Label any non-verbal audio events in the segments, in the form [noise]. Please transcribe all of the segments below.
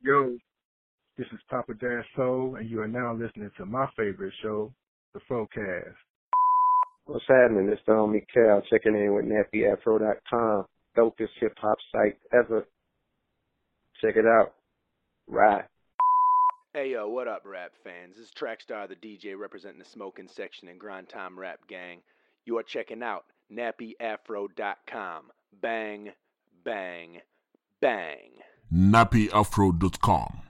Yo, this is Papa Dash Soul, and you are now listening to my favorite show, The Frocast. What's happening? It's the homie Cal checking in with NappyAfro.com. Dopest hip hop site ever. Check it out. Right. Hey yo, what up, rap fans? This is Trackstar, the DJ representing the smoking section and grind time rap gang. You are checking out nappyafro.com. Bang, bang, bang. nappyafro.com.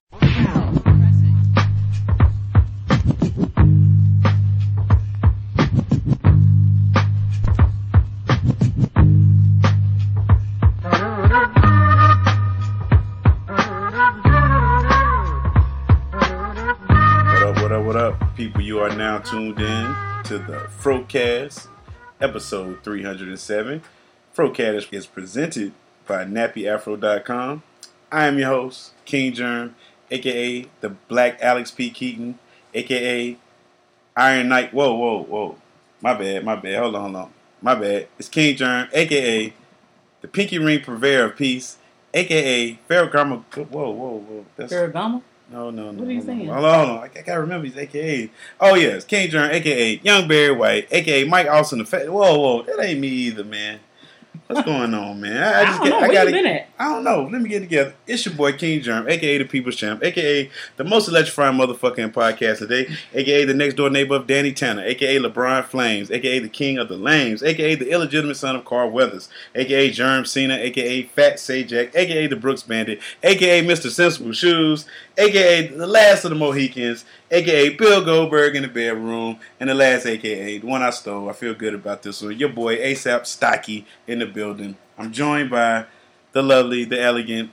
People? You are now tuned in to the Frocast, episode 307. Frocast is presented by NappyAfro.com. I am your host, King Jerm, aka the Black Alex P. Keaton, aka Iron Knight. Whoa, whoa, whoa. My bad, my bad. Hold on, hold on. My bad. It's King Jerm, aka the Pinky Ring Purveyor of Peace, aka Ferragamo. Whoa, whoa, whoa. That's Ferragamo? no, no, no. What are you saying? Hold on, hold on. I, I gotta remember these AKAs. Oh yes, King Jerm, AKA Young Barry White, AKA Mike Austin. The fa- whoa, whoa, that ain't me either, man. What's going on, man? I, I, don't know. Where gotta, you been at? I don't know. Let me get together. It's your boy King Jerm, aka the People's Champ, aka the most electrifying motherfucking podcast today, aka the next door neighbor of Danny Tanner, aka LeBron Flames, aka the King of the Lames, aka the illegitimate son of Carl Weathers, aka Germ Cena, aka Fat Sajak, aka the Brooks Bandit, aka Mr. Sensible Shoes, aka the last of the Mohicans, aka Bill Goldberg in the bedroom, and the last aka the one I stole. I feel good about this one. Your boy ASAP Stocky in the building. I'm joined by the lovely, the elegant,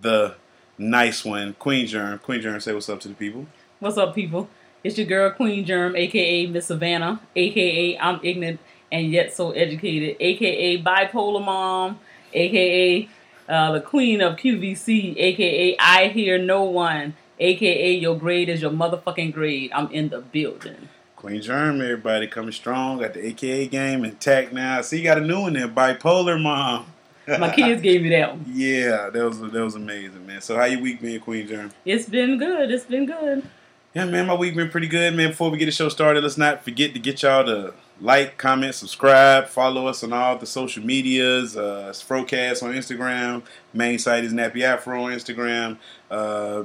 the nice one, Queen Jerm. Queen Jerm, say what's up to the people. What's up, people? It's your girl Queen Jerm, aka Miss Savannah, aka I'm ignorant and yet so educated, aka bipolar mom, aka uh, the queen of QVC, aka I hear no one, aka your grade is your motherfucking grade. I'm in the building. Queen Jerm, everybody coming strong. Got the AKA game intact now. See, you got a new one there, bipolar mom. My kids gave me that one. [laughs] Yeah, that was that was amazing, man. So how you week been, Queen Jerm? It's been good. It's been good. Yeah, man, my week been pretty good, man. Before we get the show started, let's not forget to get y'all to like, comment, subscribe, follow us on all the social medias. Uh, it's Frocast on Instagram. Main site is Nappy Afro on Instagram. Uh,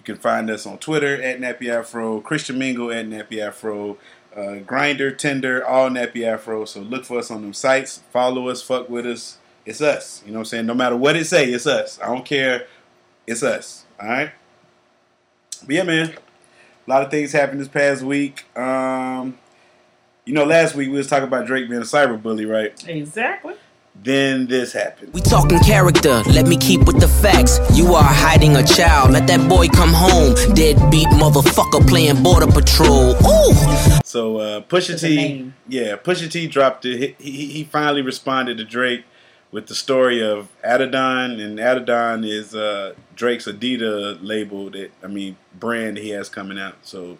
you can find us on Twitter at Nappy Afro, Christian Mingle at Nappy Afro, uh, Grindr, Tinder, all Nappy Afro. So look for us on them sites. Follow us, fuck with us. It's us. You know what I'm saying? No matter what it say, it's us. I don't care. It's us. All right. But yeah, man. A lot of things happened this past week. Um, you know, last week we was talking about Drake being a cyber bully, right? Exactly. Then this happened. We talking character, let me keep with the facts. You are hiding a child, let that boy come home. Deadbeat motherfucker playing border patrol. Ooh! So uh, Pusha That's a T, yeah, Pusha T dropped it. He, he he finally responded to Drake with the story of Adidon, and Adidon is uh, Drake's Adidas label that I mean brand he has coming out. So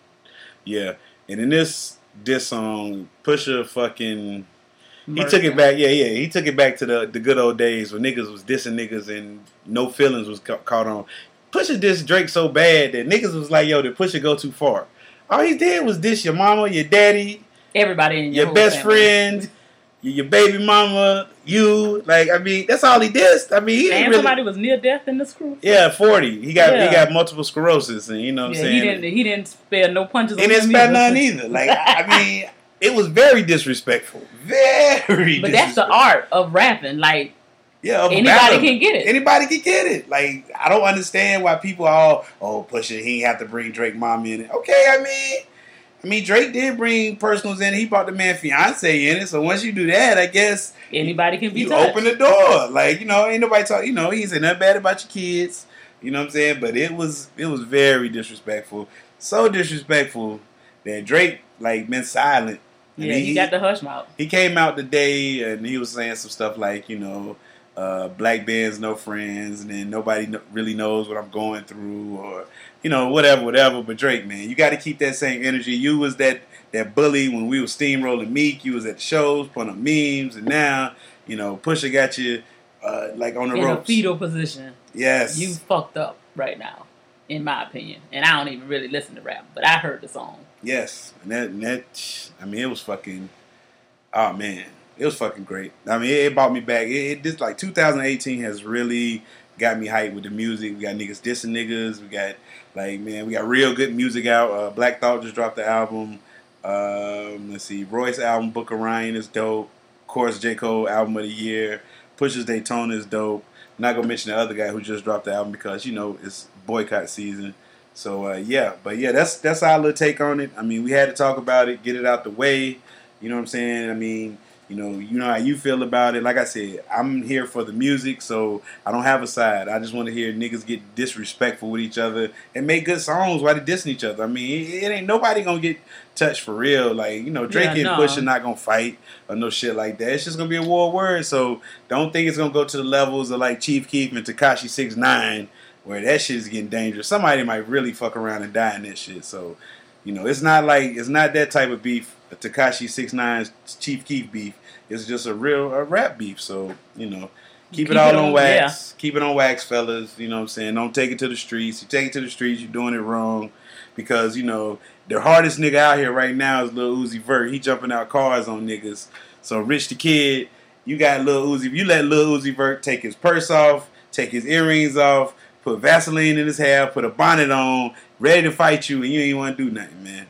yeah, and in this this song, Pusha fucking he took it back. Yeah, yeah, he took it back to the the good old days when niggas was dissing niggas and no feelings was ca- caught on. Pusha dissed Drake so bad that niggas was like, "Yo, did Pusha go too far?" All he did was diss your mama, your daddy, Everybody in your, your best family. friend, your, baby mama, you. Like, I mean, that's all he did. I mean, he didn't And really. somebody was near death in this crew. yeah, forty. He got he got multiple sclerosis, and you know what Yeah, I'm he saying. didn't. He didn't spare no punches. He didn't spare none either. Like, I mean, [laughs] it was very disrespectful. Very. But that's the art of rapping. Like Yeah, anybody can get it. Anybody can get it. Like I don't understand why people all oh push it. He have to bring Drake mom in it. Okay, I mean, I mean Drake did bring personals in. He brought the man fiance in it. So once you do that, I guess Anybody can be you touched. open the door. Like you know, ain't nobody talk. You know, he ain't say nothing bad about your kids. You know what I'm saying? But it was it was very disrespectful. So disrespectful that Drake like been silent. Yeah, he, got the hush mouth. he came out today and he was saying some stuff like, you know, uh, black bands, no friends, and then nobody kn- really knows what I'm going through, or you know, whatever, whatever. But Drake, man, you got to keep that same energy. You was that that bully when we was steamrolling Meek. You was at the shows, putting up memes, and now you know, Pusha got you uh, like on the in a ropes. fetal position, Yes. you fucked up right now, in my opinion. And I don't even really listen to rap, but I heard the song. Yes, and that, and that, I mean, it was fucking. Oh man, it was fucking great. I mean, it, it brought me back. It, it just like 2018 has really got me hyped with the music. We got niggas dissing niggas. We got like man, we got real good music out. Uh, Black Thought just dropped the album. Um, let's see, Royce album, Book of Ryan is dope. Of course, J Cole album of the year. Pusha's Daytona is dope. Not gonna mention the other guy who just dropped the album because you know it's boycott season. So uh, yeah, but yeah, that's that's our little take on it. I mean, we had to talk about it, get it out the way. You know what I'm saying? I mean, you know, you know how you feel about it. Like I said, I'm here for the music, so I don't have a side. I just want to hear niggas get disrespectful with each other and make good songs while they dissing each other. I mean, it, it ain't nobody gonna get touched for real. Like you know, Drake Yeah, and no. Push are not gonna fight or no shit like that. It's just gonna be a war of words. So don't think it's gonna go to the levels of like Chief Keef and Tekashi Six Nine where that shit is getting dangerous. Somebody might really fuck around and die in that shit. So, you know, it's not like it's not that type of beef. Tekashi Six Nine's Chief Keef beef. It's just a real a rap beef. So, you know, keep, Keep it all it on, on- wax. Keep it on wax, fellas. You know what I'm saying? Don't take it to the streets. You take it to the streets, you're doing it wrong. Because, you know, the hardest nigga out here right now is Lil Uzi Vert. He jumping out cars on niggas. So Rich the Kid, you got Lil Uzi. If you let Lil Uzi Vert take his purse off, take his earrings off, put Vaseline in his hair, put a bonnet on, ready to fight you, and you ain't want to do nothing, man.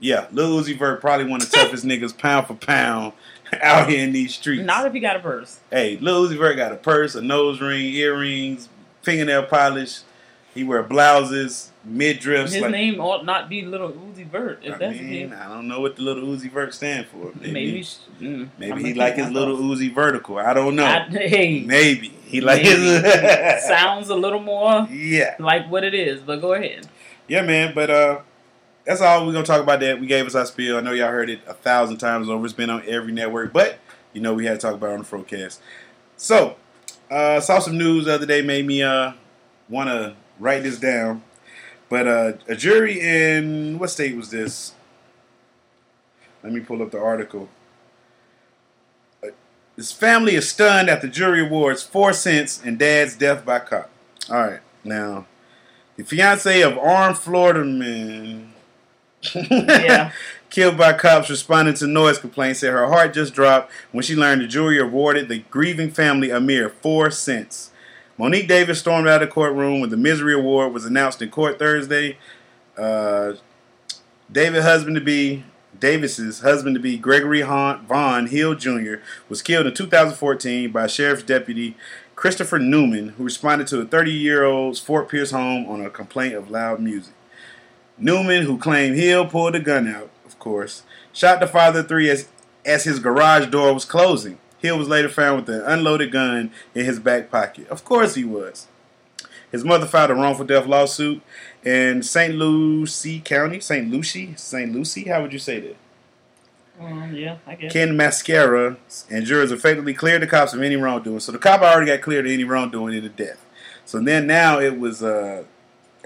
Yeah, Lil Uzi Vert probably one of the [laughs] toughest niggas pound for pound [laughs] out here in these streets. Not if you got a purse. Hey, Lil Uzi Vert got a purse, a nose ring, earrings, fingernail polish. He wear blouses, midriffs. His like, name ought not be Little Uzi Vert. If I that's mean, I don't know what the little Uzi Vert stand for. Maybe, maybe, maybe, mm, I'm he like his little. Uzi vertical. I don't know. I, hey, maybe he like sounds a little more yeah, like what it is. But go ahead. yeah, man. But uh, that's all we're gonna talk about. That we gave us our spiel. I know y'all heard it a thousand times over. It's been on every network, but you know we had to talk about it on the Frocast. So, uh, saw some news the other day, made me uh want to write this down. But uh, a jury in what state was this? Let me pull up the article. His family is stunned at the jury awards four cents and dad's death by cop. All right, now the fiance of armed Florida man [laughs] Yeah. killed by cops responding to noise complaints said her heart just dropped when she learned the jury awarded the grieving family a mere four cents. Monique Davis stormed out of the courtroom when the Misery Award was announced in court Thursday. Uh, David husband to be Davis's husband to be Gregory Vaughn Hill Jr. was killed in 2014 by sheriff's deputy Christopher Newman, who responded to a 30-year-old's Fort Pierce home on a complaint of loud music. Newman, who claimed Hill pulled a gun out, of course, shot the father three as as his garage door was closing. Hill was later found with an unloaded gun in his back pocket. Of course he was. His mother filed a wrongful death lawsuit in St. Lucie County. St. Lucie? St. Lucie? How would you say that? Um, yeah, I guess. Ken Mascara and jurors effectively cleared the cops of any wrongdoing. So the cop already got cleared of any wrongdoing in the death. So then now it was, uh,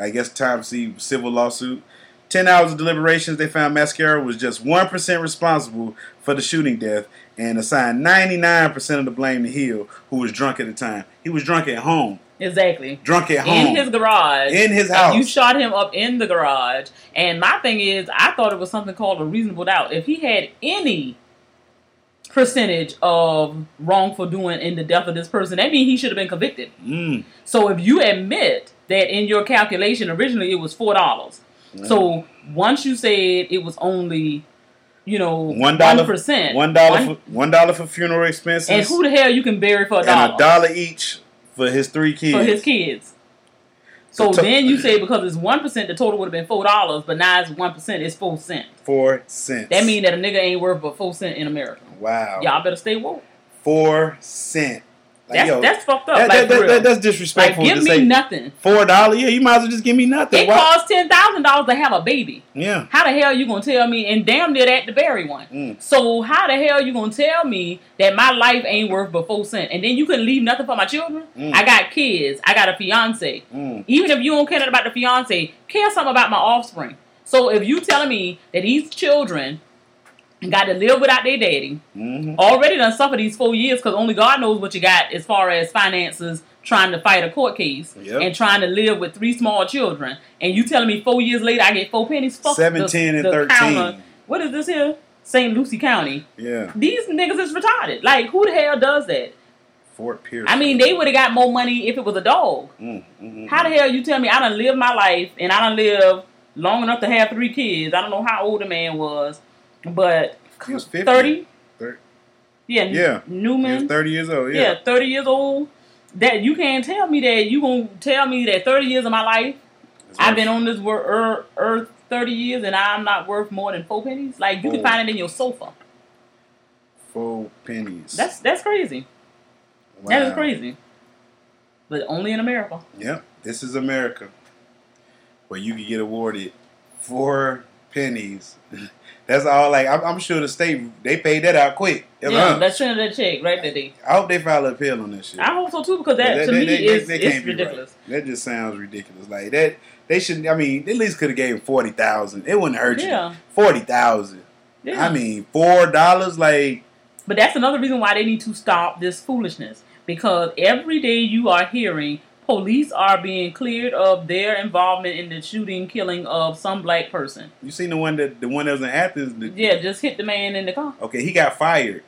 I guess, time to see civil lawsuit. Ten hours of deliberations, they found Mascara was just one percent responsible for the shooting death and assigned ninety nine percent of the blame to Hill, who was drunk at the time. He was drunk at home. Exactly. Drunk at home. In his garage. In his house. You shot him up in the garage. And my thing is, I thought it was something called a reasonable doubt. If he had any percentage of wrongful doing in the death of this person, that means he should have been convicted. Mm. So if you admit that in your calculation originally it was four dollars, so once you said it was only, you know, One dollar percent, One dollar for one dollar for funeral expenses. and who the hell you can bury for a and dollar a dollar each for his three kids. for his kids? So The to- then you say because it's one percent, the total would have been four dollars, but now it's one percent, it's four cent. Four cents. That means that a nigga ain't worth but four cent in America. wow. Y'all better stay woke. Four cent. Like, That's yo, that's fucked up. that- like that- that- that's like give me nothing. four dollar. Yeah, you might as well just give me nothing. It Why- costs ten thousand dollars to have a baby. Yeah. How the hell you gonna tell me? And damn near that to bury one. Mm. So how the hell you gonna tell me that my life ain't worth but four cent? And then you couldn't leave nothing for my children? Mm. I got kids. I got a fiance. Mm. Even if you don't care about the fiance, care something about my offspring. So if you telling me that these children and got to live without their daddy. hmm Already done suffer these four years because only God knows what you got as far as finances trying to fight a court case Yep. and trying to live with three small children. And you telling me four years later I get four pennies? Fuck 17 the- and the 13. counter. What is this here? St. Lucie County. Yeah. These niggas is retarded. Like, who the hell does that? Fort Pierce. I mean, they would have got more money if it was a dog. Mm, mm, How the hell you tell me I don't live my life and I don't live long enough to have three kids? I don't know how old the man was, but He was 50. 30? Thir- Yeah, Yeah. Newman. was 30 years old. yeah. Yeah. 30 years old. That you can't tell me that you gonna tell me that 30 years of my life That's I've right. been on this wor- earth, earth 30 years and I'm not worth more than four pennies. Like you can find it in your sofa. Four pennies. That's that's crazy. That is crazy. But only in America. Yep. This is America. Where you can get awarded four pennies. [laughs] That's all. Like I'm, I'm sure the state they paid that out quick. Yeah, that's Trinidad check right there. They- I hope they file an appeal on that shit. I hope so too because that They- to they- me they- is it's can't right. ridiculous. That just sounds ridiculous. Like that, they should. I mean, they at least could have gave him forty thousand. It wouldn't hurt Yeah. you. Forty thousand. Yeah. I mean, four dollars. Like But that's another reason why they need to stop this foolishness. Because every day you are hearing police are being cleared of their involvement in the shooting, killing of some black person. you seen the one that the one that was in Athens. The, Yeah, just hit the man in the car. Okay, he got fired.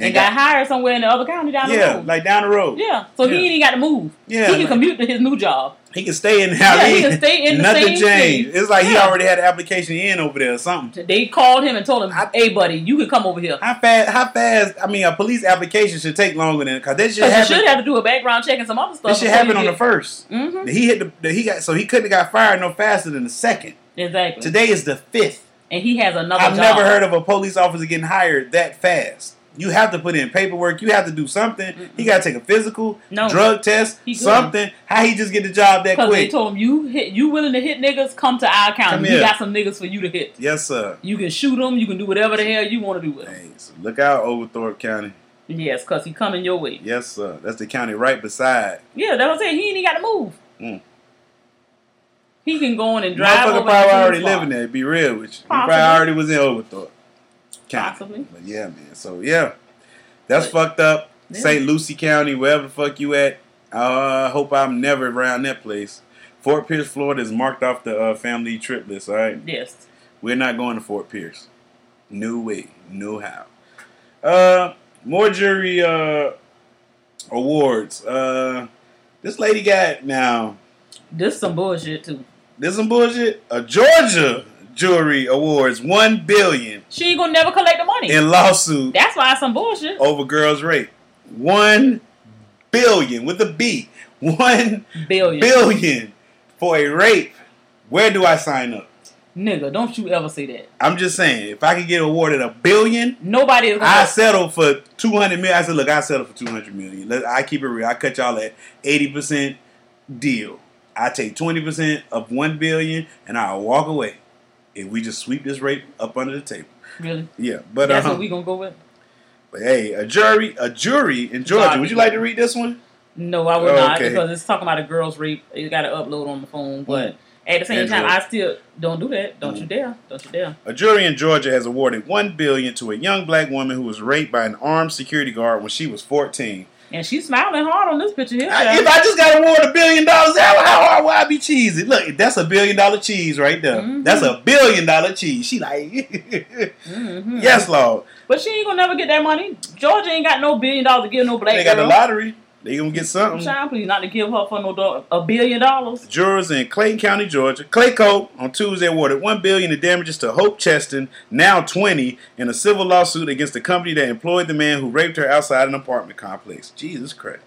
And, got, hired somewhere in the other county down the road. yeah, like down the road. yeah, so Yeah. he ain't even got to move. Yeah, he can like- commute to his new job. He can stay in Yeah, he can stay in the Nothing same changed. It's like he already had an application in over there or something. They called him and told him, I- "Hey, buddy, you can come over here." How fast? How fast? I mean, a police application should take longer than because that should Because you happen. should have to do a background check and some other stuff. This should happen on the first. first. hmm He hit the, the he got so he couldn't have got fired no faster than the second. Exactly. Today is the fifth. and he has another. I've job. never heard of a police officer getting hired that fast. You have to put in paperwork. You have to do something. He got to take a physical, No. drug test, something. How he just get the job that quick? they told him you hit, you willing to hit niggas, come to our county. Come we here. got some niggas for you to hit. yes, sir. You can shoot them. You can do whatever the hell you want to do with them. Hey, so look out, Oglethorpe County. Yes, because he coming your way. Yes, sir. That's the county right beside. Yeah, that's what I'm saying. He ain't got to move. Mm. He can go in and drive Motherfucker over probably already living there. Be real with you. He probably already was in Oglethorpe County. Possibly. But yeah, man. So yeah, that's But- fucked up. Yeah. St. Lucie County, wherever the fuck you at. I uh, hope I'm never around that place. Fort Pierce, Florida is marked off the uh, family trip list. All right, Yes. we're not going to Fort Pierce. No way, no how. Uh, more jury uh awards. Uh, this lady got now. This some bullshit too. This some bullshit. A Georgia jury awards one billion She ain't gonna never collect the money. in lawsuit That's why it's some bullshit. over girls' rape. One billion with a B. One Billion. billion for a rape. Where do I sign up? Nigga, don't you ever say that. I'm just saying, if I could get awarded a billion, Nobody is gonna. I settle for two hundred million. I said, look, I settle for two hundred million. Let- I keep it real. I cut y'all at eighty percent deal. I take twenty percent of one billion, and I'll walk away. If we just sweep this rape up under the table, really. yeah. But That's uh, what we gonna go with. but hey, a jury, a jury in Georgia. Would you like to read this one? No, I would Oh, not okay. because it's talking about a girl's rape. You got to upload on the phone, but at the same time, I still don't do that. Don't you Mm. dare! Don't you dare! A jury in Georgia has awarded one billion to a young black woman who was raped by an armed security guard when she was fourteen. And she's smiling hard on this picture here. I- if I just got awarded a billion dollars, how, how hard would I be cheesy? Look, that's a billion dollar cheese right there. Mhm. That's a billion dollar cheese. She like, [laughs] Mhm. yes, Lord. but she ain't gonna never get that money. Georgia ain't got no billion dollars to give no black They got the lottery. They gonna get something. trying, please, not to give her for no do- a billion dollars. Jurors in Clayton County, Georgia, Clayco, on Tuesday awarded one billion in damages to Hope Cheston, now twenty, in a civil lawsuit against the company that employed the man who raped her outside an apartment complex. Jesus Christ!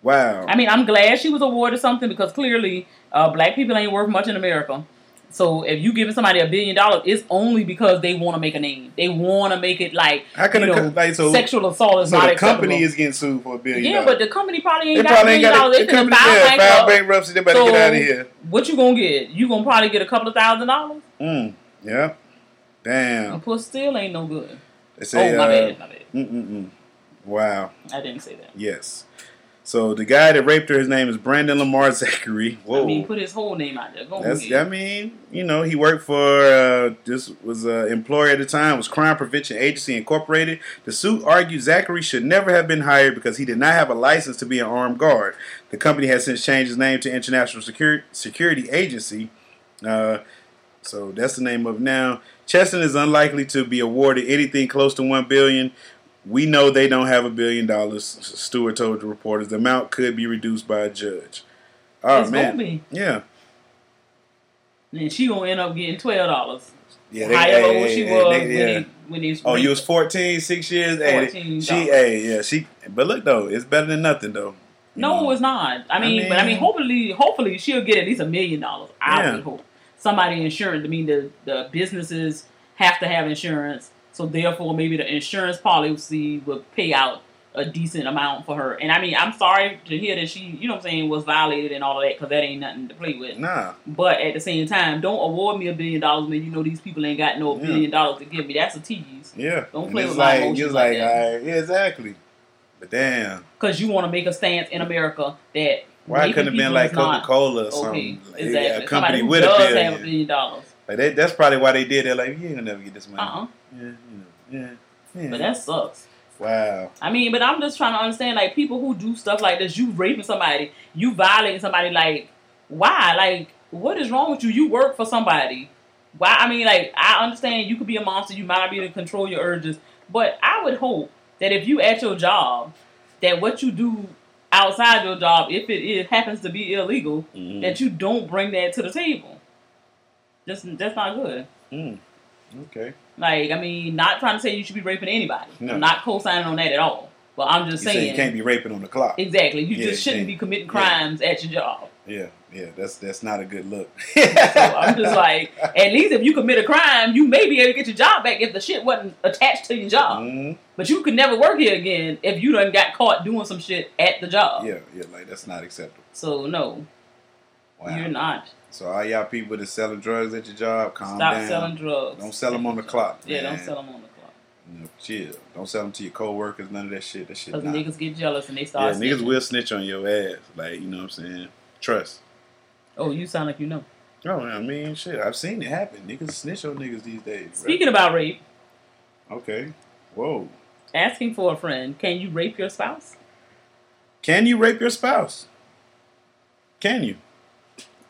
Wow. I mean, I'm glad she was awarded something because clearly, uh, black people ain't worth much in America. So if you giving somebody a billion dollars, it's only because they want to make a name. They want to make it like How can you a know, like so? sexual assault is so not the company acceptable. is getting sued for a billion. Yeah, dollars. but the company probably They ain't got a probably ain't billion got dollars. They The company file yeah, file bankrupt. bankruptcy. They better So, get out of here. What you gonna get? You gonna probably get a couple of thousand dollars. Mm, yeah. Damn. And plus, still ain't no good. They say, oh my uh, bad, my bad. Mm-mm-mm. Wow. I didn't say that. Yes. So the guy that raped her, his name is Brandon Lamar Zachary. Whoa. I mean, put his whole name out there. Go That's. I mean, you know, he worked for uh, this was uh, employer at the time was Crime Prevention Agency Incorporated. The suit argued Zachary should never have been hired because he did not have a license to be an armed guard. The company has since changed its name to International Security Security Agency. Uh, so that's the name of now. Cheston is unlikely to be awarded anything close to one billion. We know they don't have a billion dollars. Stewart told the reporters the amount could be reduced by a judge. Oh It's man, yeah. And she gonna end up getting twelve dollars. Yeah, However hey, she hey, was they- when yeah. he when he was Oh, you was 14, six years. Hey, 14 she, hey, yeah, she. But look though, it's better than nothing though. You No, know? it's not. I I mean, but I mean, mean- hopefully, hopefully she'll get at least a million dollars. I Yeah. would hope. Somebody insurance. I mean, the the businesses have to have insurance, so therefore maybe the insurance policy would pay out a decent amount for her. And I mean, I'm sorry to hear that she, you know, what I'm saying, was violated and all of that because that ain't nothing to play with. Nah, But at the same time, don't award me a billion dollars when you know these people ain't got no Yeah. billion dollars to give me. That's a tease. yeah. Don't play with my like, emotions It's like like, that. all right, yeah, exactly. But damn, Because you want to make a stance in America that why couldn't have been like Coca Cola or Okay, something? Like, exactly. a Somebody company who with a have a billion. billion dollars. Like they, that's probably why they did it. Like you ain't gonna never get this money. Uh-uh. Yeah, yeah, yeah. But that sucks. wow. I mean, but I'm just trying to understand, like, people who do stuff like this, you raping somebody, you violating somebody, like, why? Like, what is wrong with you? You work for somebody. Why? I mean, like, I understand you could be a monster, you might not be able to control your urges, but I would hope that if you at your job, that what you do outside your job, if it, it happens to be illegal, Mhm. that you don't bring that to the table. Just that's not good. Mm. Okay. Like, I mean, not trying to say you should be raping anybody. No. I'm not co-signing on that at all. But I'm just say saying, you can't be raping on the clock. exactly, you Yeah, just shouldn't yeah. be committing Yeah. crimes at your job. Yeah, yeah. That's that's not a good look. [laughs] So I'm just like, at least if you commit a crime, you may be able to get your job back if the shit wasn't attached to your job. Mhm. But you could never work here again if you done got caught doing some shit at the job. Yeah, yeah. Like that's not acceptable. So no, Wow. you're not. So all y'all people that's selling drugs at your job, calm Stop down. selling drugs. Don't sell them on the clock. [laughs] Yeah, man. don't sell them on the clock. You know, chill. Don't sell them to your coworkers. None of that shit. That shit. Because Nah. niggas get jealous and they start. yeah, start. niggas will snitch on your ass. Like you know what I'm saying. Trust. Oh, you sound like you know. Oh, I mean, shit. I've seen it happen. Niggas snitch on niggas these days. Speaking about rape, Okay. Whoa. asking for a friend, can you rape your spouse? Can you rape your spouse? Can you?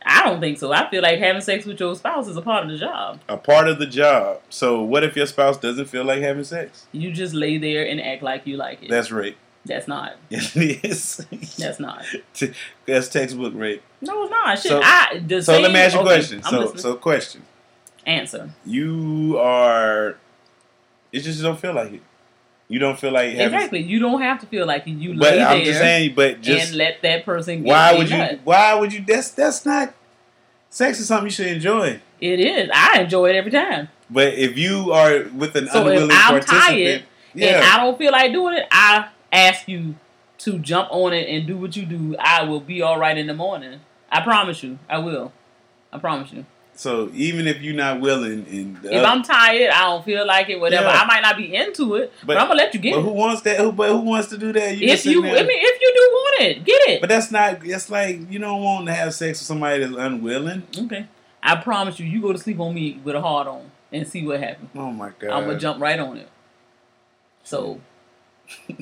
I don't think so. I feel like having sex with your spouse is a part of the job. A part of the job. So what if your spouse doesn't feel like having sex? You just lay there and act like you like it. That's rape. That's not. [laughs] Yes, it is. That's not. That's textbook rape. No, it's not. Shit, So- I, So let me ask you a okay, question. I'm So, listening. so question. Answer. You are. It just don't feel like it. You don't feel like. Exactly. You don't have to feel like. You But lay I'm there just saying. But just and let that person get why would you? nut. Why would you? That's that's not. Sex is something you should enjoy. It is. I enjoy it every time. But if you are with an So if unwilling I'm participant, tired yeah, and I don't feel like doing it, I ask you to jump on it and do what you do. I will be all right in the morning. I promise you. I will. I promise you. So even if you're not willing, and If oth- I'm tired, I don't feel like it, whatever. Yeah. I might not be into it, but, But- I'm gonna let you get but it. who wants that? Who but who wants to do that? You if you, sitting I mean, if you do want it, get it. But that's not. It's like you don't want to have sex with somebody that's unwilling. okay. I promise you, you go to sleep on me with a heart on and see what happens. Oh my god! I'm gonna jump right on it. So [laughs]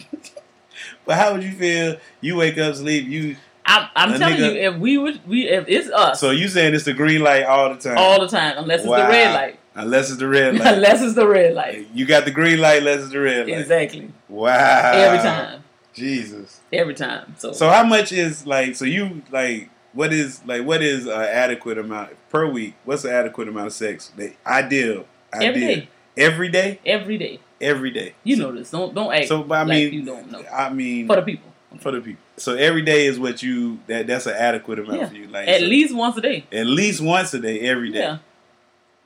But how would you feel? You wake up, sleep. You I'm, I'm telling nigga- you, if we would, we if it's us so you saying it's the green light all the time? all the time, unless it's Wow. the red [laughs] light, Unless it's the red light. unless it's the red light, you got the green light. Unless it's the red light. exactly. Wow. Every time, Jesus. every time. So, So how much is like? So you like? What is like? What is uh, adequate amount per week? What's the adequate amount of sex? The ideal. every ideal. day, Every day. every day. Every day. You know this. Don't don't act So, but I like mean, you don't know. I mean, For the people, for the people. So every day is what you that that's an adequate amount Yeah. for you. Like at so least once a day. at least once a day, every day. Yeah,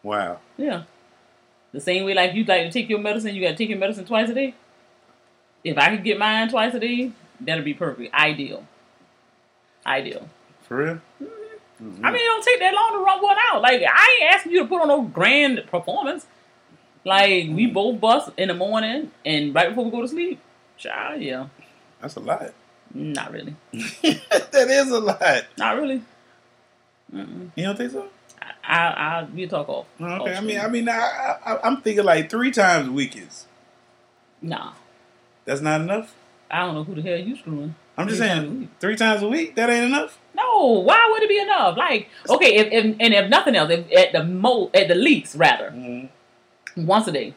Wow. yeah. The same way, like you like to take your medicine, you got to take your medicine twice a day. If I could get mine twice a day, that'd be perfect. Ideal. Ideal. For real. Mm-hmm. I mean, it don't take that long to run one out. Like I ain't asking you to put on no grand performance. Like we both bust in the morning and right before we go to sleep. Child, yeah, that's a lot. Not really. [laughs] that is a lot. Not really. Mm-mm. You don't think so? I, I, I we'll talk off. Oh, off Okay, I mean. I mean, I, I, I'm thinking like three times a week is nah. that's not enough. I don't know who the hell you screwing. I'm just Three saying, week. three times a week that ain't enough. No, why would it be enough? Like, okay, if, if and if nothing else, if, at the mo at the least, rather, Mm-hmm. once a day.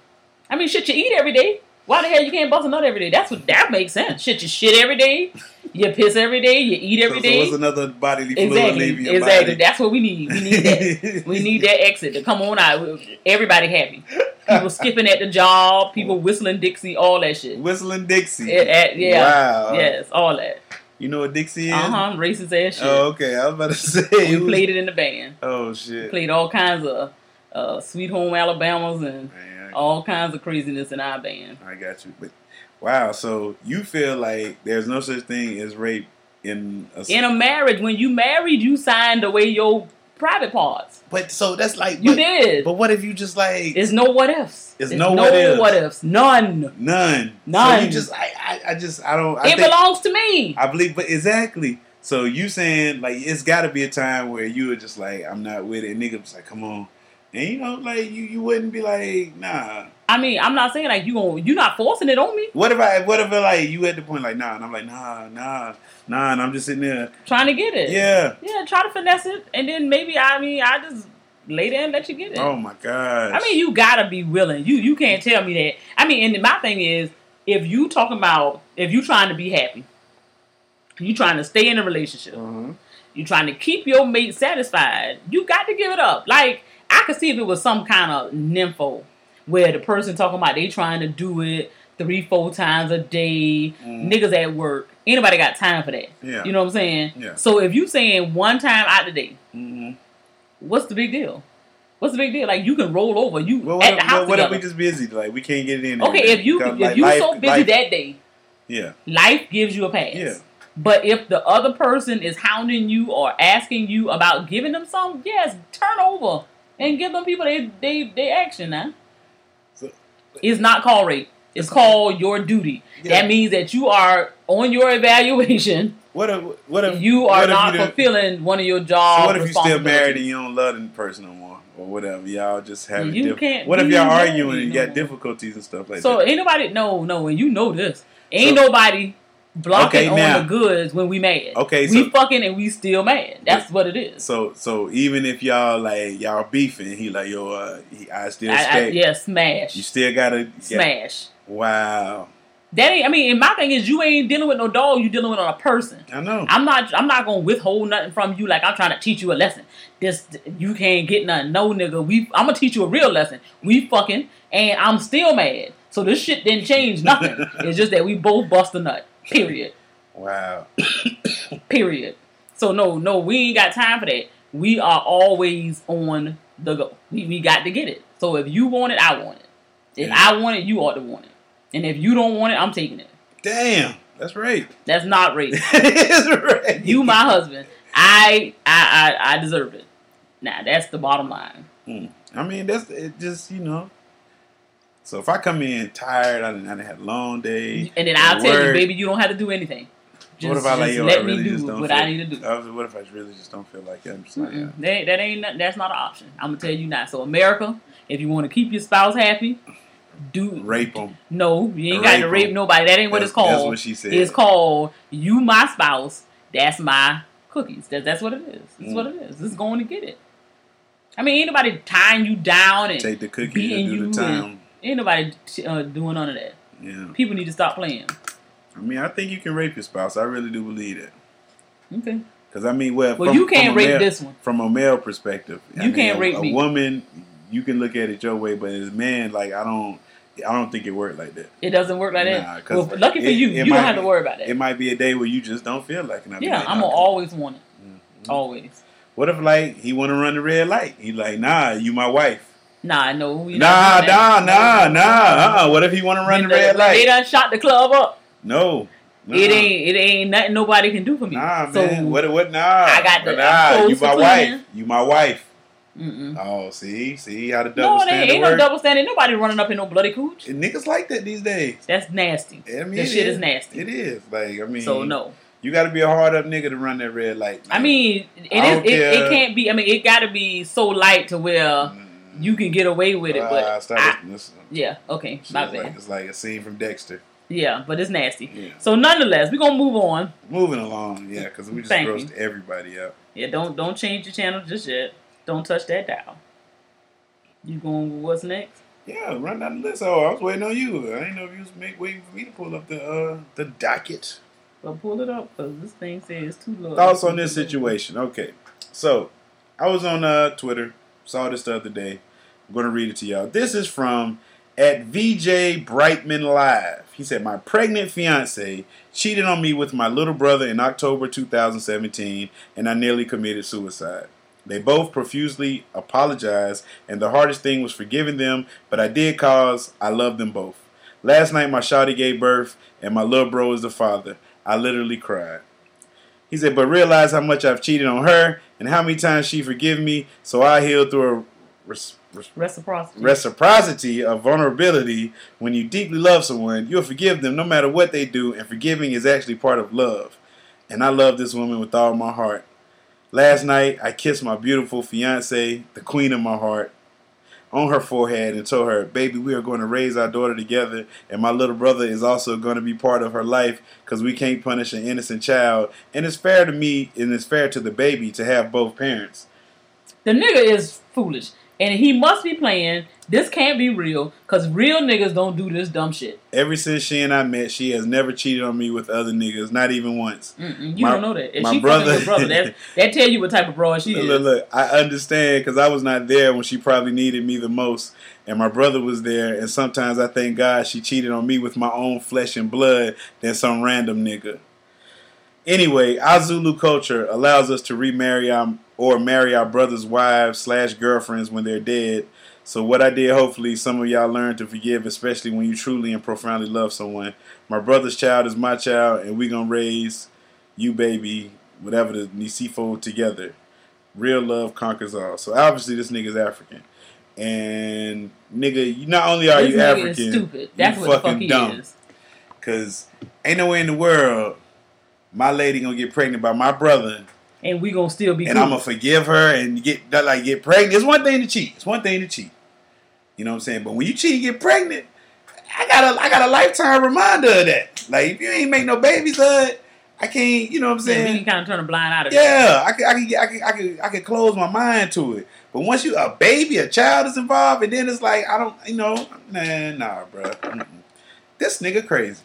I mean, shit, you eat every day. Why the hell you can't bust a nut every day? That's what that makes sense. Shit, you shit every day. You piss every day. You eat every so, day. so what's another bodily fluid exactly, exactly. body? That's what we need. We need that. we need that [laughs] exit to come on out. Everybody happy. People skipping at the job. People whistling Dixie. All that shit. Whistling Dixie. Eh, eh, yeah. Wow. Yes, all that. You know what Dixie is? Uh huh. Racist ass shit. Oh, okay. I was about to [laughs] say. we was- played it in the band. Oh shit. Played all kinds of uh, Sweet Home Alabamas and Man, all kinds of craziness in our band. I got you. But wow, so you feel like there's no such thing as rape in a In a marriage, when you married, you signed away your private parts. But so that's like You but, did. But what if you just like There's no what ifs. It's It's no no what ifs. what ifs. None. none? None. So you just I I, I just I don't I it think, belongs to me. I believe but exactly. So you saying like it's gotta be a time where you were just like, I'm not with it, and nigga was like, come on. And you know, like you, you wouldn't be like, nah. I mean, I'm not saying like you going you're not forcing it on me. What if I what if like you at the point like nah and I'm like, nah, nah, nah, and I'm just sitting there. Trying to get it. Yeah. Yeah, try to finesse it and then maybe I mean I just lay there and let you get it. Oh my god. I mean, you gotta be willing. You you can't tell me that. I mean, and my thing is, if you talking about if you trying to be happy, you trying to stay in a relationship, Mhm. you trying to keep your mate satisfied, you got to give it up. Like I could see if it was some kind of nympho where the person talking about they trying to do it three, four times a day, Mm. niggas at work. Anybody got time for that? Yeah. You know what I'm saying? Yeah. So if you saying one time out the day, hmm what's the big deal? What's the big deal? Like you can roll over. You Well, what, at if, the house what, what if we just busy? Like we can't get it in. Okay, if you if like, you life- so busy life- that day, yeah, life gives you a pass. Yeah. But if the other person is hounding you or asking you about giving them some, yes, turn over and give them people they they they action now. So- it's not call rate. It's called your duty. Yeah. That means that you are on your evaluation. What if what if You are not you fulfilling one of your So job. what if you still married and you don't love the person no more, or whatever? Y'all just having. You diff- can't what if y'all arguing and you no got more. difficulties and stuff like that? So that? ain't nobody no no, and you know this. Ain't So- nobody blocking Okay, on now- the goods when we mad. Okay, we so- fucking and we still mad. That's what it is. So so even if y'all like y'all beefing, he like yo, uh, he, I still I, I, yeah, smash, You still gotta get- smash. Wow, That ain't. I mean, and my thing is, you ain't dealing with no dog. You dealing with a person. I know. I'm not. I'm not gonna withhold nothing from you. Like I'm trying to teach you a lesson. This you can't get nothing. No nigga. We. I'm gonna teach you a real lesson. We fucking, and I'm still mad. So this shit didn't change nothing. [laughs] it's just that we both bust a nut. Period. wow. Period. So no, no, we ain't got time for that. We are always on the go. We, we got to get it. So if you want it, I want it. If Yeah. I want it, you ought to want it. And if you don't want it, I'm taking it. Damn, that's right. That's not rape. [laughs] it's right. you my husband. I I I, I deserve it. Now that's the bottom line. Hmm. I mean, that's it. Just you know. So if I come in tired, I done, I done had a long day. And then I'll at tell you, baby, you don't have to do anything. Just, what if I like yo? let I really me just do don't what feel, I need to do. Was- what if I really just don't feel like it? I'm just like, Mm-mm. That, that ain't not- that's not an option. I'm gonna tell you now. So America, if you want to keep your spouse happy, do rape them. No, you ain't got to Rape rape 'em. nobody. That ain't what it's called. that's what she said. It's called you my spouse. That's my cookies. That, that's what it is. That's Mm. what it is. It's going to get it. I mean, anybody tying you down and Take the cookies and do you. the time. Ain't nobody uh, doing none of that. Yeah. People need to stop playing. I mean, I think you can rape your spouse. I really do believe that. Okay. Because I mean, well, Well, from, you can't rape male, this one. From a male perspective, I You mean, can't a, rape a me. woman. You can look at it your way, but as a man, like I don't, I don't think it worked like that. It doesn't work like Nah, that. Well, lucky for it- you, it you might don't have to worry about that. It might be a day where you just don't feel like it. Be yeah, I'm gonna always want it. Mhm. Always. What if like he want to run the red light? He like, nah, you my wife. Nah, no. Nah, doing nah, nah, nah. Uh-uh. What if he want to run When the red light? They done shot the club up. No, nah. It ain't. It ain't nothing nobody can do for me. Nah, so man. What? What? Nah. I got the- Nah, you my wife. You my wife. Mm-mm. Oh, see, see how the double No, they standard ain't no double standard. Nobody running up in no bloody cooch. And niggas like that these days. That's nasty. I mean, That shit is nasty. It is like I mean, So no. you got to be a hard up nigga to run that red light. I mean, it I is. It, it can't be. I mean, it got to be so light to where Mm. You can get away with it. Ah, But stop I- listening to this. yeah, okay, my is like, bad. it's like a scene from Dexter. Yeah, but it's nasty. Yeah. So nonetheless, we're gonna move on. Moving along, yeah, because we just Thank grossed everybody up. Yeah, don't don't change your channel just yet. Don't touch that dial. You going? What's next? Yeah, run down the list. Oh, I was waiting on you. I didn't know if you was make, waiting for me to pull up the uh, the docket. Well, pull it up because this thing says too low. Thoughts on this situation? Okay, so I was on uh, Twitter, saw this the other day. I'm going to read it to y'all. This is from at VJ Brightman Live. He said, "My pregnant fiance cheated on me with my little brother in October 2017, and I nearly committed suicide." They both profusely apologized, and the hardest thing was forgiving them, but I did cause I love them both. Last night, my shawty gave birth, and my little bro is the father. I literally cried. He said, but realize how much I've cheated on her and how many times she forgiven me, so I healed through a res- Reciprocity. reciprocity of vulnerability. When you deeply love someone, you'll forgive them no matter what they do, and forgiving is actually part of love. And I love this woman with all my heart. Last night, I kissed my beautiful fiance, the queen of my heart, on her forehead and told her, Baby, we are going to raise our daughter together, and my little brother is also going to be part of her life because we can't punish an innocent child. And it's fair to me and it's fair to the baby to have both parents. the nigga is foolish, and he must be playing. This can't be real because real niggas don't do this dumb shit. Ever since she and I met, she has never cheated on me with other niggas, not even once. Mm-mm, you My- don't know that. If my she brother- brother, that [laughs] that tell you what type of broad she Look, is. look, look, I understand because I was not there when she probably needed me the most, and my brother was there. And sometimes I thank God she cheated on me with my own flesh and blood than some random nigga. Anyway, our Zulu culture allows us to remarry our or marry our brothers' wives slash girlfriends when they're dead. So what I did, hopefully, some of y'all learned to forgive, especially when you truly and profoundly love someone. My brother's child is my child, and we gonna raise you, baby, whatever the Nisifo together. Real love conquers all. So obviously, this nigga's African, and nigga, you not only are this you African, stupid. That's you what the fuck fucking he dumb. is. Cause ain't no way in the world my lady gonna get pregnant by my brother, And we gonna still be and cool. I'm gonna forgive her and get that like get pregnant. It's one thing to cheat. It's one thing to cheat. You know what I'm saying? But when you cheat and get pregnant, I got a I got a lifetime reminder of that. Like if you ain't make no babies, hood, I can't. You know what I'm saying? can kind of turn a blind eye to. Yeah, I can, I can, I can, I can, I can close my mind to it. But once you a baby, a child is involved, and then it's like I don't, you know, nah, nah, bro. Mm-mm. This nigga crazy.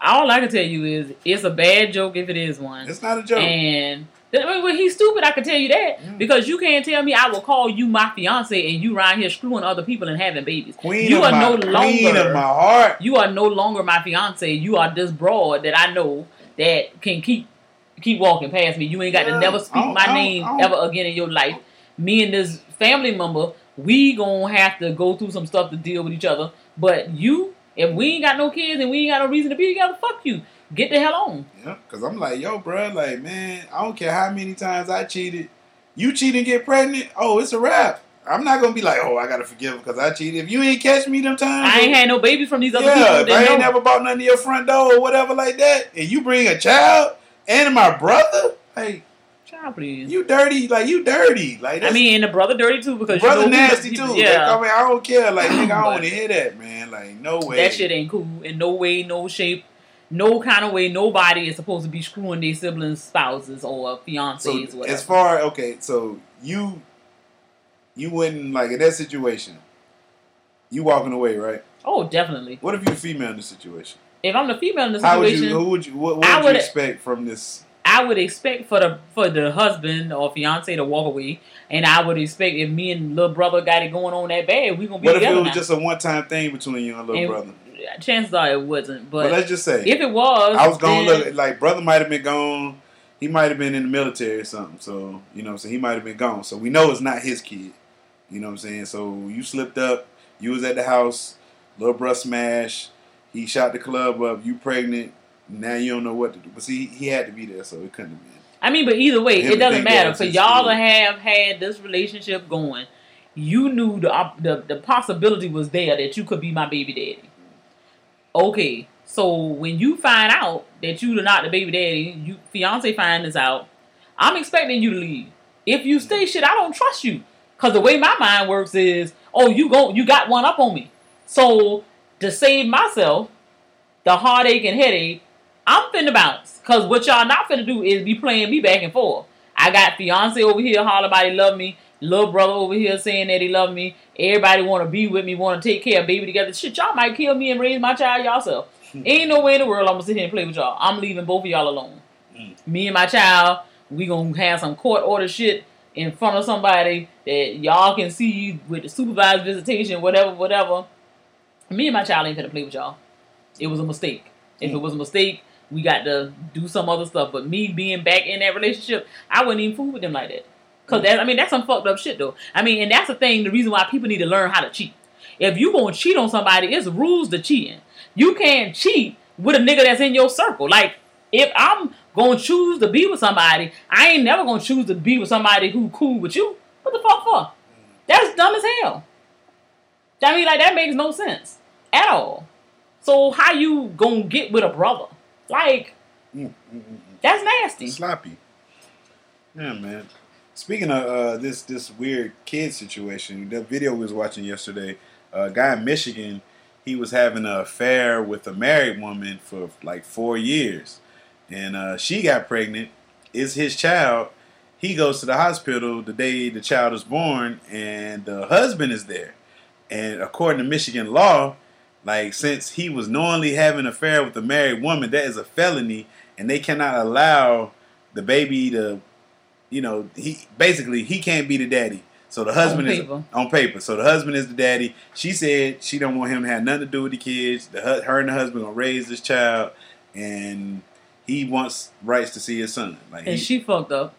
All I can tell you is it's a bad joke if it is one. It's not a joke. And when he's stupid, I can tell you that Mm. because you can't tell me I will call you my fiance and you around here screwing other people and having babies. Queen you of are my, no queen longer of my heart. you are no longer my fiance. You are this broad that I know that can keep keep walking past me. You ain't got Yeah, to never speak my name ever again in your life. Me and this family member, we gonna have to go through some stuff to deal with each other. But you, if we ain't got no kids and we ain't got no reason to be together, fuck you. Get the hell on. Yeah, cause I'm like, yo, bro, like, man, I don't care how many times I cheated. You cheat and get pregnant, oh, it's a wrap. I'm not gonna be like, oh, I gotta forgive him because I cheated. If you ain't catch me them times, I ain't had no babies from these other yeah, people. if I ain't know. never bought nothing to your front door or whatever like that, and you bring a child and my brother, hey, Child, please. you dirty, like you dirty, like I mean, and the brother dirty too because brother you know nasty too. people- Like, Yeah, I mean, I don't care, like, nigga, I don't want to hear that, man. Like, no way. that shit ain't cool in no way, no shape, no kind of way. Nobody is supposed to be screwing their siblings, spouses, or fiancés. So whatever. as far okay, so you you wouldn't like in that situation, you walking away, right? oh, definitely. What if you're female in this situation? If I'm the female in the situation, How would you? Who would you? What, what I would, would- you expect from this? I would expect for the for the husband or fiance to walk away, and I would expect if me and little brother got it going on that bad, we gonna be What if it was now. just a one time thing between you and little And brother? Chances are it wasn't, But, but let's just say if it was, I was gonna then- look like brother might have been gone. He might have been in the military or something. So you know, so he might have been gone. So we know it's not his kid. You know what I'm saying? So you slipped up. You was at the house. Little bruh smash. He shot the club up. You pregnant. Now you don't know what to do. But see, he had to be there, so it couldn't have been. I mean, but either way, it doesn't matter. For y'all to have had this relationship going, you knew the, the the possibility was there that you could be my baby daddy. Okay, so when you find out that you're not the baby daddy, you fiance find this out, I'm expecting you to leave. If you stay, shit, I don't trust you. Cause the way my mind works is, oh, you go, you got one up on me. So to save myself, the heartache and headache, I'm finna bounce. Cause what y'all not finna do is be playing me back and forth. I got fiance over here holler about he love me. Little brother over here saying that he love me. Everybody want to be with me, want to take care of baby together. Shit, y'all might kill me and raise my child yourself. Hmm. Ain't no way in the world I'm gonna sit here and play with y'all. I'm leaving both of y'all alone. Hmm. Me and my child, we gonna have some court order shit in front of somebody that y'all can see with the supervised visitation, whatever, whatever. Me and my child ain't gonna play with y'all. It was a mistake. If hmm. it was a mistake, we got to do some other stuff. But me being back in that relationship, I wouldn't even fool with them like that. Cause that, I mean, that's some fucked up shit though. I mean, and that's the thing. The reason why people need to learn how to cheat. If you gonna cheat on somebody, it's rules to cheating. You can't cheat with a nigga that's in your circle. Like, if I'm gonna choose to be with somebody, I ain't never gonna choose to be with somebody who cool with you. What the fuck for? That's dumb as hell. I mean, like that makes no sense at all. So how you gonna get with a brother? Like, mm, mm, mm, that's nasty. Sloppy. Yeah, man. Speaking of uh, this this weird kid situation, the video we was watching yesterday, a guy in Michigan, he was having an affair with a married woman for like four years, and uh, she got pregnant. Is his child? He goes to the hospital the day the child is born, and the husband is there. And according to Michigan law, like since he was knowingly having an affair with a married woman, that is a felony, and they cannot allow the baby to, you know, he basically he can't be the daddy. So the husband is paper. on paper. So the husband is the daddy. She said she don't want him to have nothing to do with the kids. The her and the husband gonna raise this child, and he wants rights to see his son. Like And he, she fucked up.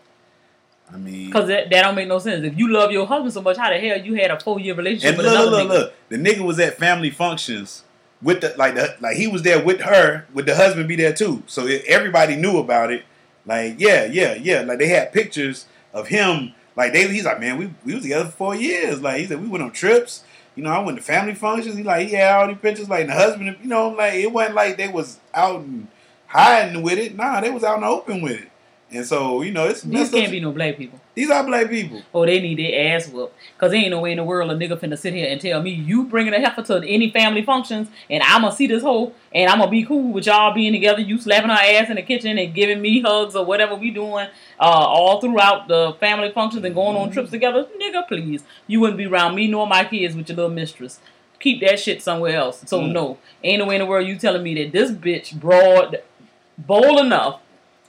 I mean, Cause that, that don't make no sense. If you love your husband so much, how the hell you had a four year relationship And with look, look, look, nigga? look. The nigga was at family functions with the like the like he was there with her, with the husband be there too. So everybody knew about it. Like yeah, yeah, yeah. Like they had pictures of him. Like they, he's like, man, we we was together for four years. Like he said, we went on trips. You know, I went to family functions. He like he had all these pictures. Like the husband, you know, like it wasn't like they was out and hiding with it. Nah, they was out in the open with it. And so you know, it's These can't be no black people. These are black people. Oh, they need their ass whooped. Cause there ain't no way in the world a nigga finna sit here and tell me you bringing a heifer to any family functions and I'ma see this hoe and I'ma be cool with y'all being together. You slapping her ass in the kitchen and giving me hugs or whatever we doing uh, all throughout the family functions and going on trips together. Nigga, please. You wouldn't be around me nor my kids with your little mistress. Keep that shit somewhere else. So Mm. no, ain't no way in the world you telling me that this bitch broad bold enough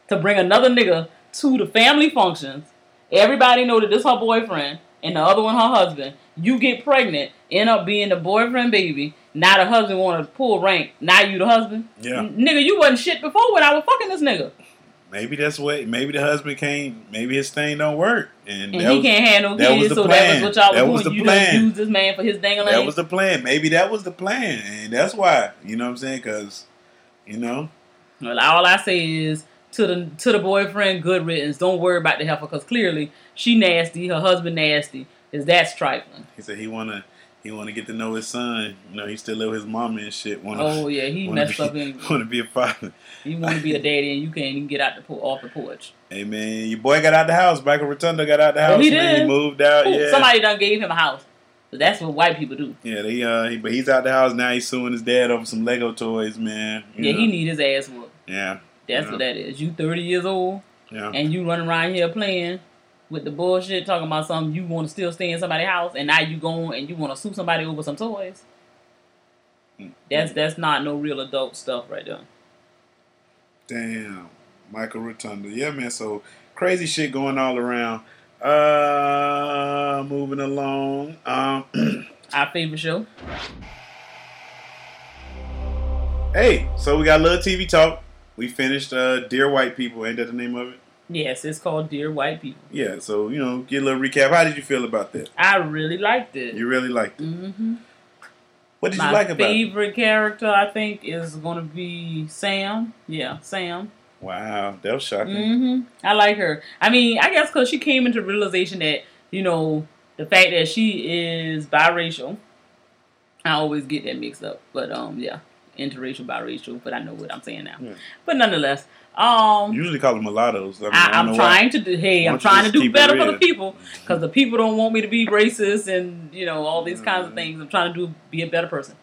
to bring another nigga to the family functions. Everybody know that this her boyfriend and the other one her husband. You get pregnant, end up being the boyfriend baby. Now the husband want to pull rank. Now you the husband. Yeah. N- nigga, you wasn't shit before when I was fucking this nigga, Maybe that's what. Maybe the husband can't. Maybe his thing don't work, and, and that he was, can't no that was kids. the So that plan. was what y'all That was doing. the you plan. done used this man for his dangling. That was the plan. Maybe that was the plan, and that's why. You know what I'm saying? Because, you know, Well, all I say is to the to the boyfriend, good riddance. Don't worry about the heifer because clearly she nasty, her husband nasty. Is that trifling. he said he wanna he wanna get to know his son. You know, he still live with his mama and shit. Wanna, Oh yeah, he wanna messed be, up and [laughs] wanna be a father. you want to be a [laughs] daddy and you can't even get out the po- off the porch. Hey man, your boy got out the house. Michael Rotondo got out the house. Oh, he did? He moved out. Ooh, yeah, Somebody done gave him a house. So that's what white people do. yeah. They uh, he, but he's out the house now. He's suing his dad over some Lego toys, man. You Yeah, know. he need his ass whooped. Yeah, That's Yeah. what that is. You 30 years old yeah. and you running around here playing with the bullshit, talking about something you want to still stay in somebody's house, and now you going and you want to sue somebody over some toys. That's that's not no real adult stuff right there. Damn, Michael Rotondo. Yeah, man. So crazy shit going all around. Uh, moving along. Um, [clears throat] Our favorite show. hey, so we got a little TV talk. We finished uh, Dear White People. Ain't that the name of it? Yes, it's called Dear White People. Yeah. So you know, get a little recap. How did you feel about that? I really liked it. You really liked it. hmm What did My you like about it? favorite character, I think, is going to be Sam. Yeah, Sam. Wow, that was shocking. hmm I like her. I mean, I guess because she came into realization that you know the fact that she is biracial. I always get that mixed up, but um, yeah, interracial, biracial. But I know what I'm saying now. Yeah. But nonetheless, um, Usually call them mulattoes. I, mean, I I, don't I'm know trying to do. Hey, I'm trying to do better for the people because the people don't want me to be racist and you know all these kinds of Mhm. things. I'm trying to do be a better person,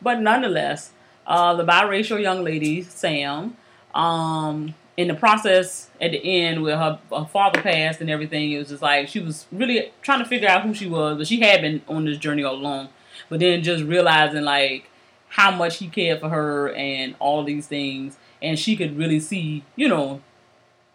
but nonetheless, uh, the biracial young lady Sam, um, in the process at the end where her, her father passed and everything, it was just like she was really trying to figure out who she was, but she had been on this journey all along. But then just realizing like how much he cared for her and all these things, and she could really see, you know,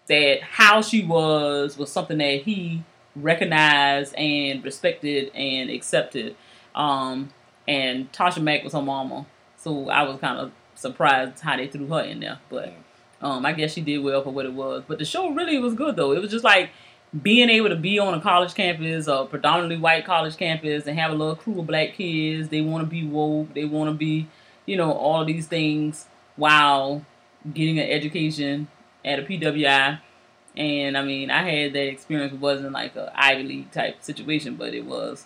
that how she was was something that he recognized and respected and accepted. Um, and Tasha Mack was her mama, so I was kind of surprised how they threw her in there. But um, I guess she did well for what it was. But the show really was good though. It was just like being able to be on a college campus, a predominantly white college campus, and have a little crew of black kids. They want to be woke. They want to be, you know, all these things while getting an education at a PWI. And I mean, I had that experience. It wasn't like a Ivy League type situation, but it was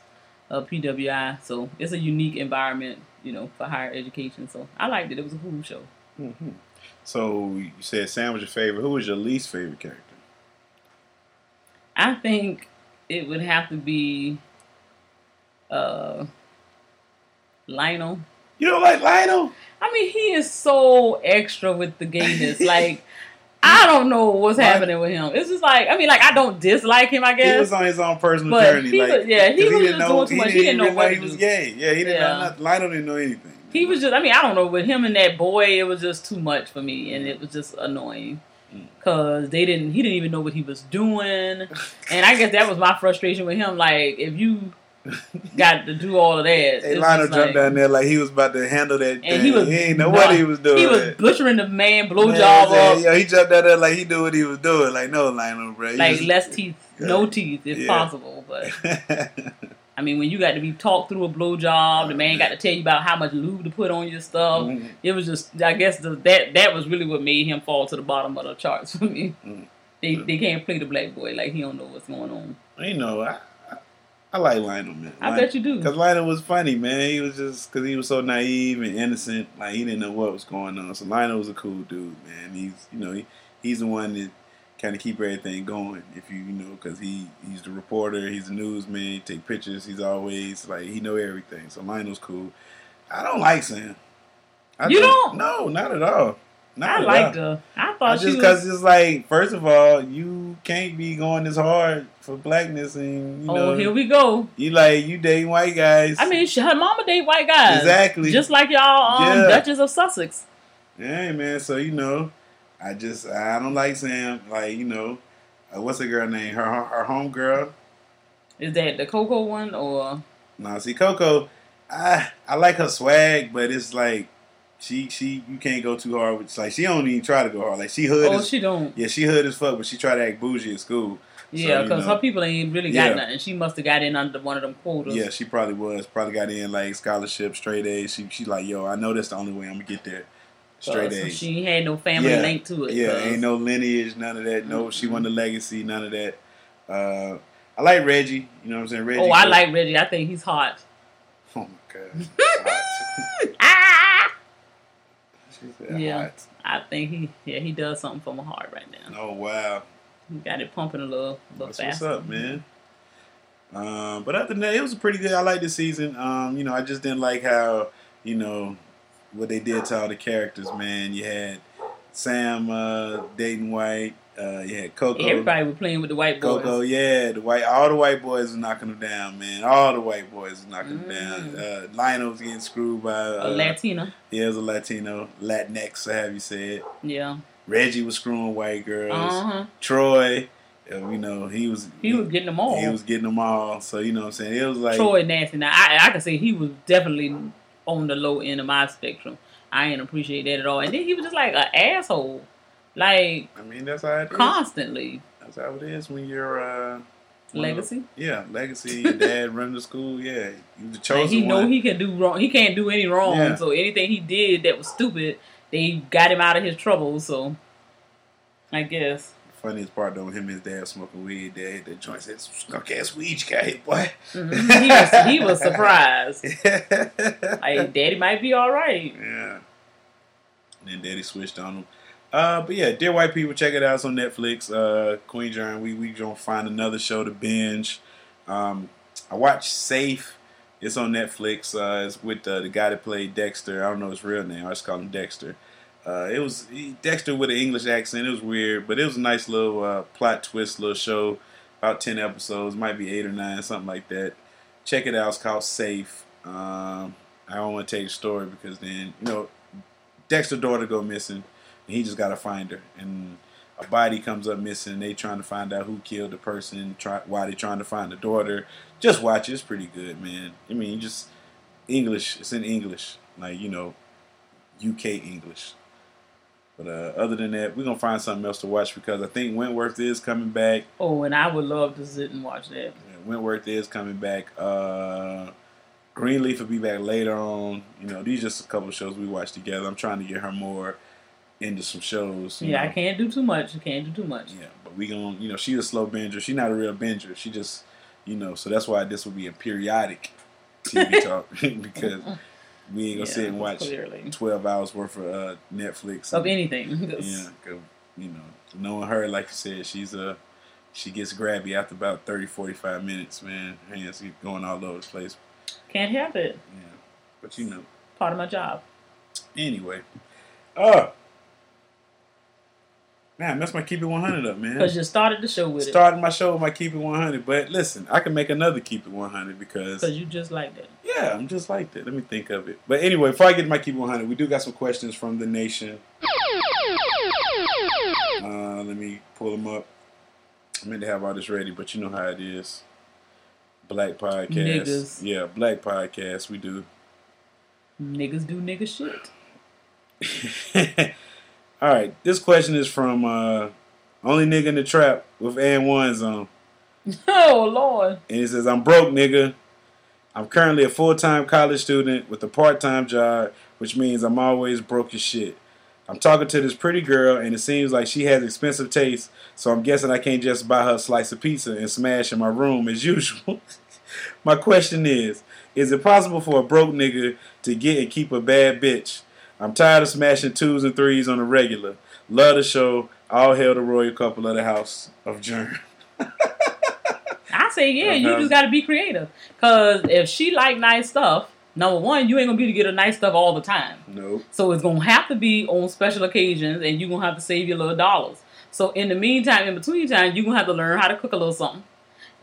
a PWI. So it's a unique environment, you know, for higher education. So I liked it. It was a cool show. Mhm. So you said Sam was your favorite. Who was your least favorite character? I think it would have to be uh Lionel. You don't like Lionel? I mean, he is so extra with the gayness. [laughs] like, I don't know what's happening with him. It's just like, I mean, like I don't dislike him. I He guess was on his own personal But journey. he like, was- yeah, he was didn't just doing too much. He didn't know what he was gay. Yeah, he didn't Yeah. know nothing. Lionel didn't know anything. he was just. I mean, I don't know. With him and that boy, it was just too much for me, and it was just annoying. Mm. Cause they didn't, he didn't even know what he was doing, and I guess that was my frustration with him. Like, if you got to do all of that, Hey, Lionel jumped like- down there like he was about to handle that. And thing. he was ain't know what he was doing. He was butchering the man blowjob up, Yeah, he jumped out there like he knew what he was doing. Like, no, Lionel, bro. You like just- less teeth, no teeth if Yeah. possible. But [laughs] I mean, when you got to be talked through a blowjob, the man got to tell you about how much lube to put on your stuff. Mhm. It was just, I guess, the, that that was really what made him fall to the bottom of the charts for me. Mm. They they can't play the black boy like he don't know what's going on. you know, I, I, I like Lionel, man. I bet you do. Because Lionel was funny, man. He was just because he was so naive and innocent. Like he didn't know what was going on. So Lionel was a cool dude, man. He's you know he, he's the one that kind of keep everything going. If you you know because he he's the reporter, he's the newsman. Take pictures. He's always like he know everything. So Lionel's cool. I don't like Sam. I You don't? No, not at all. Not I liked all. her. I I thought she just was. because it's like, first of all, you can't be going this hard for blackness, and you know, oh, here we go. you like you dating white guys. I mean, she, her mama date white guys. Exactly. Just like y'all, um, Yeah. Duchess of Sussex. yeah, man. So you know, I just I don't like Sam. Like you know, uh, what's the girl name? Her her home girl. Is that the Coco one or? Nah, see Coco, I I like her swag, but it's like she she you can't go too hard. With, it's like she don't even try to go hard. Like she hood. Oh, as, she don't. yeah, she hood as fuck, but she try to act bougie at school. Yeah, because know. her people ain't really got Yeah. nothing. She must have got in under one of them quotas. Yeah, she probably was. Probably got in like scholarship, straight A's. She she like, yo, I know that's the only way I'm gonna get there. Straight Uh, so A's. she ain't had no family Yeah. link to it. Yeah, 'cause- ain't no lineage, none of that. No, she won the legacy, none of that. Uh, I like Reggie. You know what I'm saying? Reggie. Oh, I like Reggie. I think he's hot. [laughs] Oh my god. [laughs] Ah! Yeah. hot. I think he, yeah, he does something for my heart right now. Oh wow. He got it pumping a little, a little That's faster. what's up, man. Um, but other than that, it was pretty good. I like the season. Um, you know, I just didn't like how you know what they did to all the characters. Man, you had Sam uh, dating White. Uh, you had Coco. Everybody was playing with the white boys. Coco, yeah, the white, all the white boys was knocking them down, man. All the white boys was knocking them down. Mm. Uh, Lionel was getting screwed by, A Latino. Yeah, it was a Latino, Latinx, so have you said. Yeah. Reggie was screwing white girls. Uh huh. Troy, uh, you know, he was He was getting them all. he was getting them all. So you know what I'm saying? It was like Troy nasty. Now I, I can say he was definitely on the low end of my spectrum. I didn't appreciate that at all. And then he was just like an asshole, like I mean that's how it is. constantly. That's how it is when you're uh of- Legacy. yeah, legacy. Your dad run the school. Yeah, you the Like, chosen he know one. he can do wrong. He can't do any wrong. Yeah. So anything he did that was stupid, they got him out of his trouble. So I guess. Funniest part though, him and his dad smoking weed. Dad hit that joint. Said, "Skunk ass weed you got hit, boy." Mhm. He was he was surprised. [laughs] Like daddy might be all right. Yeah. And then Daddy switched on him. Uh, but yeah, dear white people, check it out. It's on Netflix. Uh, Queen John, we we gonna find another show to binge. Um, I watched Safe. It's on Netflix. Uh, it's with uh, the guy that played Dexter. I don't know his real name. I just call him Dexter. Uh, it was Dexter with an English accent. It was weird, but it was a nice little uh, plot twist, little show. About ten episodes, might be eight or nine, something like that. Check it out. It's called Safe. Um, I don't want to tell you the story because then you know Dexter's daughter go missing, and he just got to find her. And a body comes up missing, they trying to find out who killed the person, try, why they trying to find the daughter. Just watch it; it's pretty good, man. I mean, just English. It's in English, like you know, UK English. But uh, other than that, we're gonna find something else to watch because I think Wentworth is coming back. Oh, and I would love to sit and watch that. Yeah, Wentworth is coming back. Uh, Greenleaf will be back later on. You know, these just a couple of shows we watch together. I'm trying to get her more into some shows. Yeah, I can't do too much. I can't do too much. Yeah, but we gonna, you know, she's a slow binger. She's not a real binger. She just, you know, so that's why this will be a periodic TV [laughs] talk [laughs] because we ain't gonna Yeah, sit and watch clearly. 12 hours worth of uh, Netflix. Of and- anything. [laughs] yeah, you know, knowing her, like you said, she's a she gets grabby after about 30, 45 minutes, man. Hands get going all over the place. Can't help it. Yeah. But you know, Part of my job. anyway. Uh Man, that's my keep it 100 up, man. Because you started the show with it. Starting my show with my keep it 100, but listen, I can make another keep it 100 because. Because you just like that. yeah, I'm just like that. Let me think of it. But anyway, before I get to my keep it 100, we do got some questions from the nation. Uh, let me pull them up. I meant to have all this ready, but you know how it is. Black podcast. Niggas. Yeah, black podcast. We do. Niggas do nigga shit. [laughs] All right, this question is from uh, only nigga in the trap with and ones on, [laughs] Oh, Lord. and he says, "I'm broke, nigga. I'm currently a full time college student with a part time job, which means I'm always broke as shit. I'm talking to this pretty girl, and it seems like she has expensive taste, so I'm guessing I can't just buy her a slice of pizza and smash in my room as usual. [laughs] my question is, is it possible for a broke nigga to get and keep a bad bitch? I'm tired of smashing twos and threes on the regular. Love the show. All hail the royal couple of the house of Jerm. I say, yeah, you Uh-huh. just got to be creative. Because if she like nice stuff, number one, you ain't going to be able to get her nice stuff all the time. Nope. So it's gonna have to be on special occasions, and you're gonna have to save your little dollars. So in the meantime, in between time, you're gonna have to learn how to cook a little something,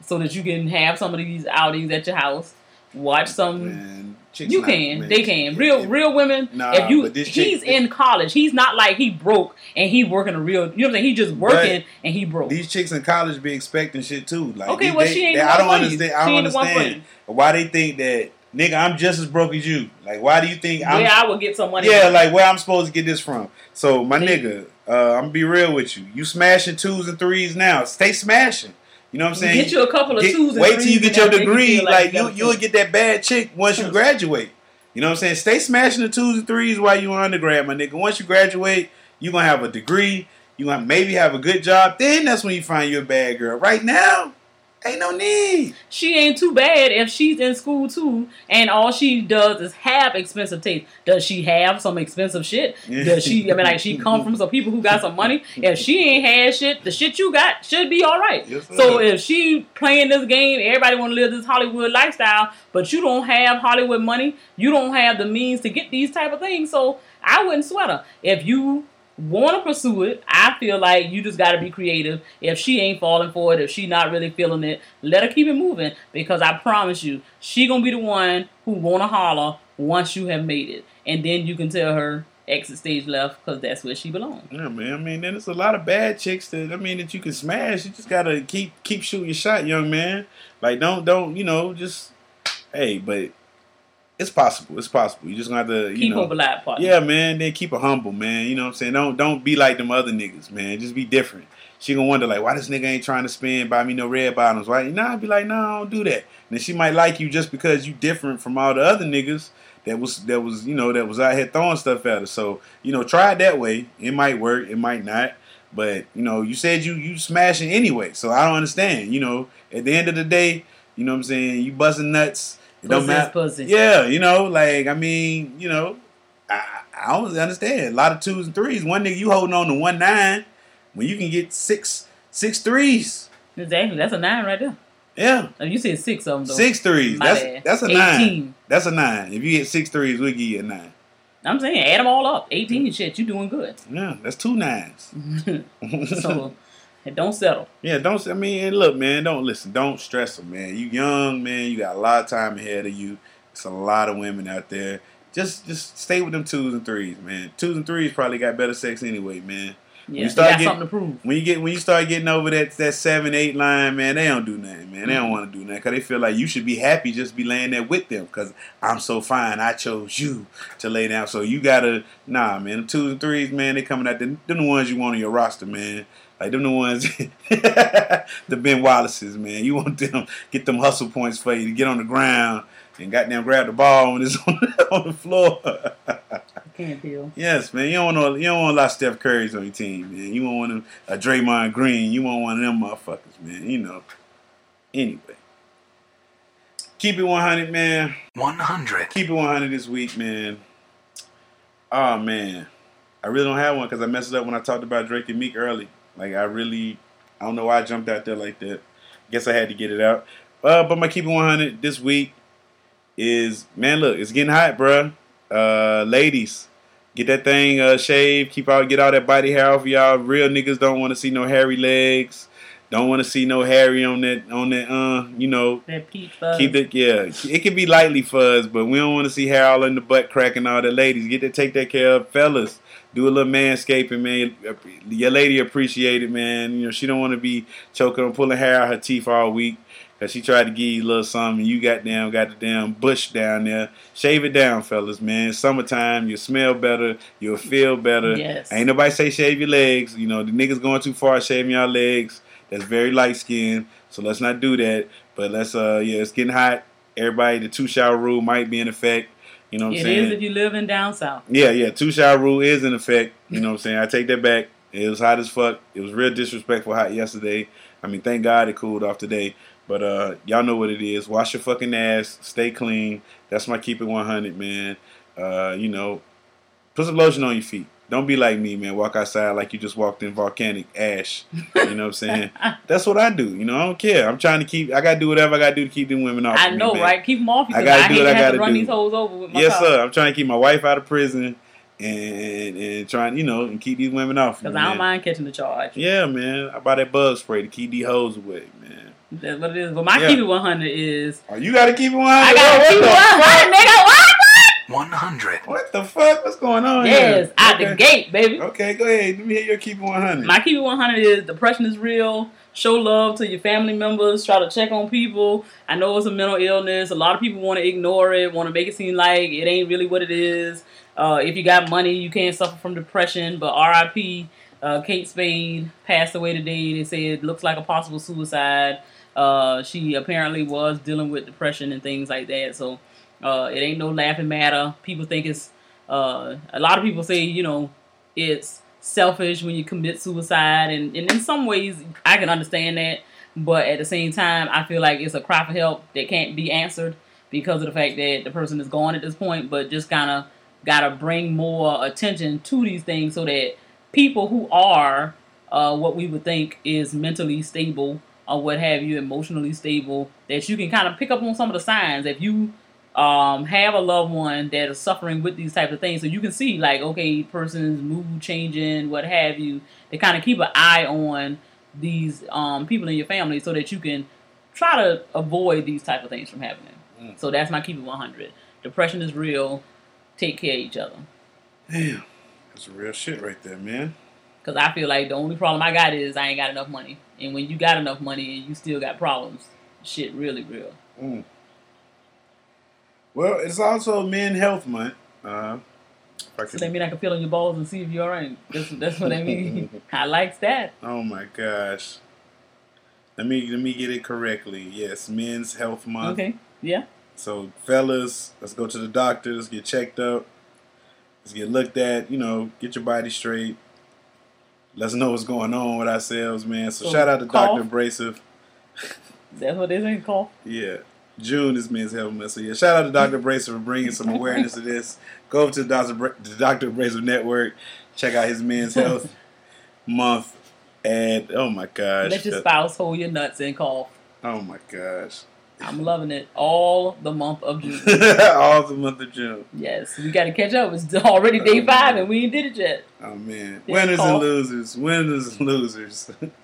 so that you can have some of these outings at your house. Watch some. Chicks You can, man, they can. Real, it- real women. Nah, if you, but this chick- he's in college. He's not like he broke and he working a real. You know what I'm saying? He just working and he broke. These chicks in college be expecting shit too. Like, Okay, well, they- she ain't they- the I don't understand. I don't ain't the one understand why they think that nigga. I'm just as broke as you. Like, why do you think I'm? Where I would get some money. yeah, like where I'm supposed to get this from. So my nigga, uh, I'm gonna be real with you. You smashing twos and threes now. Stay smashing. You know what I'm saying? Get you a couple of Get- twos and wait till you get your make you degree. Like, you you, you'll get that bad chick once you graduate. You know what I'm saying? Stay smashing the twos and threes while you in undergrad, my nigga. Once you graduate, you gonna have a degree. You gonna maybe have a good job. Then that's when you find you a bad girl. Right now, ain't no need. she ain't too bad if she's in school too, and all she does is have expensive taste. Does she have some expensive shit? Does she? I mean, like she come from some people who got some money. If she ain't had shit, the shit you got should be all right. Yes, so if she playing this game, everybody want to live this Hollywood lifestyle, but you don't have Hollywood money, you don't have the means to get these type of things. So I wouldn't sweat her. If you want to pursue it, I feel like you just got to be creative. If she ain't falling for it, if she not really feeling it, let her keep it moving because I promise you, she gonna be the one who wanna holler once you have made it, and then you can tell her exit stage left because that's where she belongs. Yeah, man. I mean, then there's a lot of bad chicks that I mean that you can smash. You just gotta keep keep shooting your shot, young man. Like, don't don't you know? Just hey, but it's possible. It's possible. You just gonna have to you Keep know. live partner. Yeah, man. Then keep it humble, man. You know what I'm saying? Don't don't be like them other niggas, man. Just be different. She gonna wonder like, why this nigga ain't trying to spend buy me no red bottoms? Why? Nah, I'd be like, no, nah, I don't do that. And then she might like you just because you different from all the other niggas that was that was you know that was out here throwing stuff at her. So you know, try it that way. It might work. It might not. But you know, you said you you smashing anyway, so I don't understand. You know, at the end of the day, you know what I'm saying, you busting nuts. It don't matter. pussy. Yeah, you know, like I mean, you know, I I don't understand. A lot of twos and threes. One nigga you holding on to one nine when you can get six six threes. Exactly. That's a nine right there. Yeah. You said six of them though. Six threes. My That's bad. that's a nine. That's a nine. If you get six threes, we'll give you a nine. I'm saying add them all up. 18 shit. You doing good. Yeah, that's two nines. [laughs] So and don't settle. yeah, don't. I mean, and look, man, don't listen. Don't stress them, man. You young, man. You got a lot of time ahead of you. It's a lot of women out there. Just, just stay with them twos and threes, man. Twos and threes probably got better sex anyway, man. Yeah, you you start got getting- something to prove. When you get when you start getting over that that seven eight line, man, they don't do nothing, man. They don't mm-hmm. want to do nothing because they feel like you should be happy just be laying there with them because I'm so fine. I chose you to lay down, so you gotta nah, man. Them twos and threes, man, they coming out. Them, them the ones you want on your roster, man. Like them the ones, [laughs] the Ben Wallaces, man. You want them get them hustle points for you to get on the ground and goddamn grab the ball when it's [laughs] on, on the floor. I can't feel. Yes, man. You don't want you don't want a lot of Steph Curry's on your team, man. You want one of a Draymond Green. You want one of them motherfuckers, man. You know. Anyway, keep it 100, man. 100. Keep it 100 this week, man. Oh man, I really don't have one because I messed it up when I talked about Drake and Meek early. Like I really, I don't know why I jumped out there like that. Guess I had to get it out. Uh, but my keep it 100 this week is man. Look, it's getting hot, bruh. Uh, ladies, get that thing uh, shaved. Keep out, get all that body hair off of y'all. Real niggas don't want to see no hairy legs. Don't want to see no hairy on that on that. Uh, you know, That peach fuzz. Keep it, yeah. It can be lightly fuzz, but we don't want to see hair all in the butt cracking all that. Ladies, get to take that care of, fellas. Do a little manscaping, man. Your lady appreciate it, man. You know she don't want to be choking on pulling hair out her teeth all week because she tried to give you a little something. You got down, got the damn bush down there. Shave it down, fellas, man. Summertime, you smell better, you'll feel better. Yes. Ain't nobody say shave your legs. You know the niggas going too far shaving your legs. That's very light skinned. So let's not do that. But let's uh yeah, it's getting hot. Everybody, the two shower rule might be in effect. You know what I'm It saying? is if you live in down south. Yeah, yeah, two shower rule is in effect. You know what I'm saying? I take that back. It was hot as fuck. It was real disrespectful hot yesterday. I mean, thank God it cooled off today. But uh y'all know what it is. Wash your fucking ass. Stay clean. That's my keep it 100, man. Uh, you know, put some lotion on your feet. Don't be like me, man. Walk outside like you just walked in volcanic ash. You know what I'm saying? [laughs] That's what I do. You know, I don't care. I'm trying to keep. I gotta do whatever I gotta do to keep them women off. I of me, know, man. right? Keep them off I gotta I, do what I gotta to run do. these hoes over with my Yes, car. sir. I'm trying to keep my wife out of prison and and trying, you know, and keep these women off. Because I don't mind catching the charge. Yeah, man. I buy that bug spray to keep these hoes away, man. That's what it is. But my Yeah. keep it 100 is Oh, you gotta keep it 100. I got to what keep it 100, nigga. What? 100. What the fuck? What's going on Yes, here? out okay. the gate, baby. Okay, go ahead. Let me hear your keep it 100. My keep it 100 is depression is real. Show love to your family members. Try to check on people. I know it's a mental illness. A lot of people want to ignore it, want to make it seem like it ain't really what it is. Uh, if you got money, you can't suffer from depression. But RIP, uh, Kate Spade passed away today. They say it looks like a possible suicide. Uh, she apparently was dealing with depression and things like that. So uh, it ain't no laughing matter. People think it's. Uh, a lot of people say, you know, it's selfish when you commit suicide, and, and in some ways, I can understand that. But at the same time, I feel like it's a cry for help that can't be answered because of the fact that the person is gone at this point. But just kind of gotta bring more attention to these things so that people who are uh, what we would think is mentally stable or what have you, emotionally stable, that you can kind of pick up on some of the signs. If you um, have a loved one that is suffering with these types of things, so you can see like, okay, person's mood changing, what have you, to kind of keep an eye on these um, people in your family so that you can try to avoid these type of things from happening. Mm. So that's my keep it 100. Depression is real. Take care of each other. Damn. That's real shit right there, man. Because I feel like the only problem I got is I ain't got enough money. And when you got enough money and you still got problems, shit really real. Mm. Well, it's also Men Health Month. Uh, So could- that mean I can feel on your balls and see if you're alright. That's, that's what I mean. [laughs] I like that. Oh my gosh. Let me let me get it correctly. Yes, Men's Health Month. Okay. Yeah. So fellas, let's go to the doctor, let's get checked up, let's get looked at, you know, get your body straight. let us know what's going on with ourselves, man. So, So, shout out to cough. Dr. Abrasive. [laughs] That's what they say called. Yeah. June is Men's Health Month. So, yeah, shout out to Dr. Abrasive for bringing some awareness to this. Go over to the Dr. Bra- the Dr. Abrasive Network. Check out his Men's [laughs] Health Month. And, oh my gosh. Let your spouse hold your nuts and cough. Oh my gosh. I'm loving it all the month of June. [laughs] All the month of June. yes, we got to catch up. It's already oh, day five and we ain't did it yet. Oh man. Winners and losers. Winners and losers. [laughs]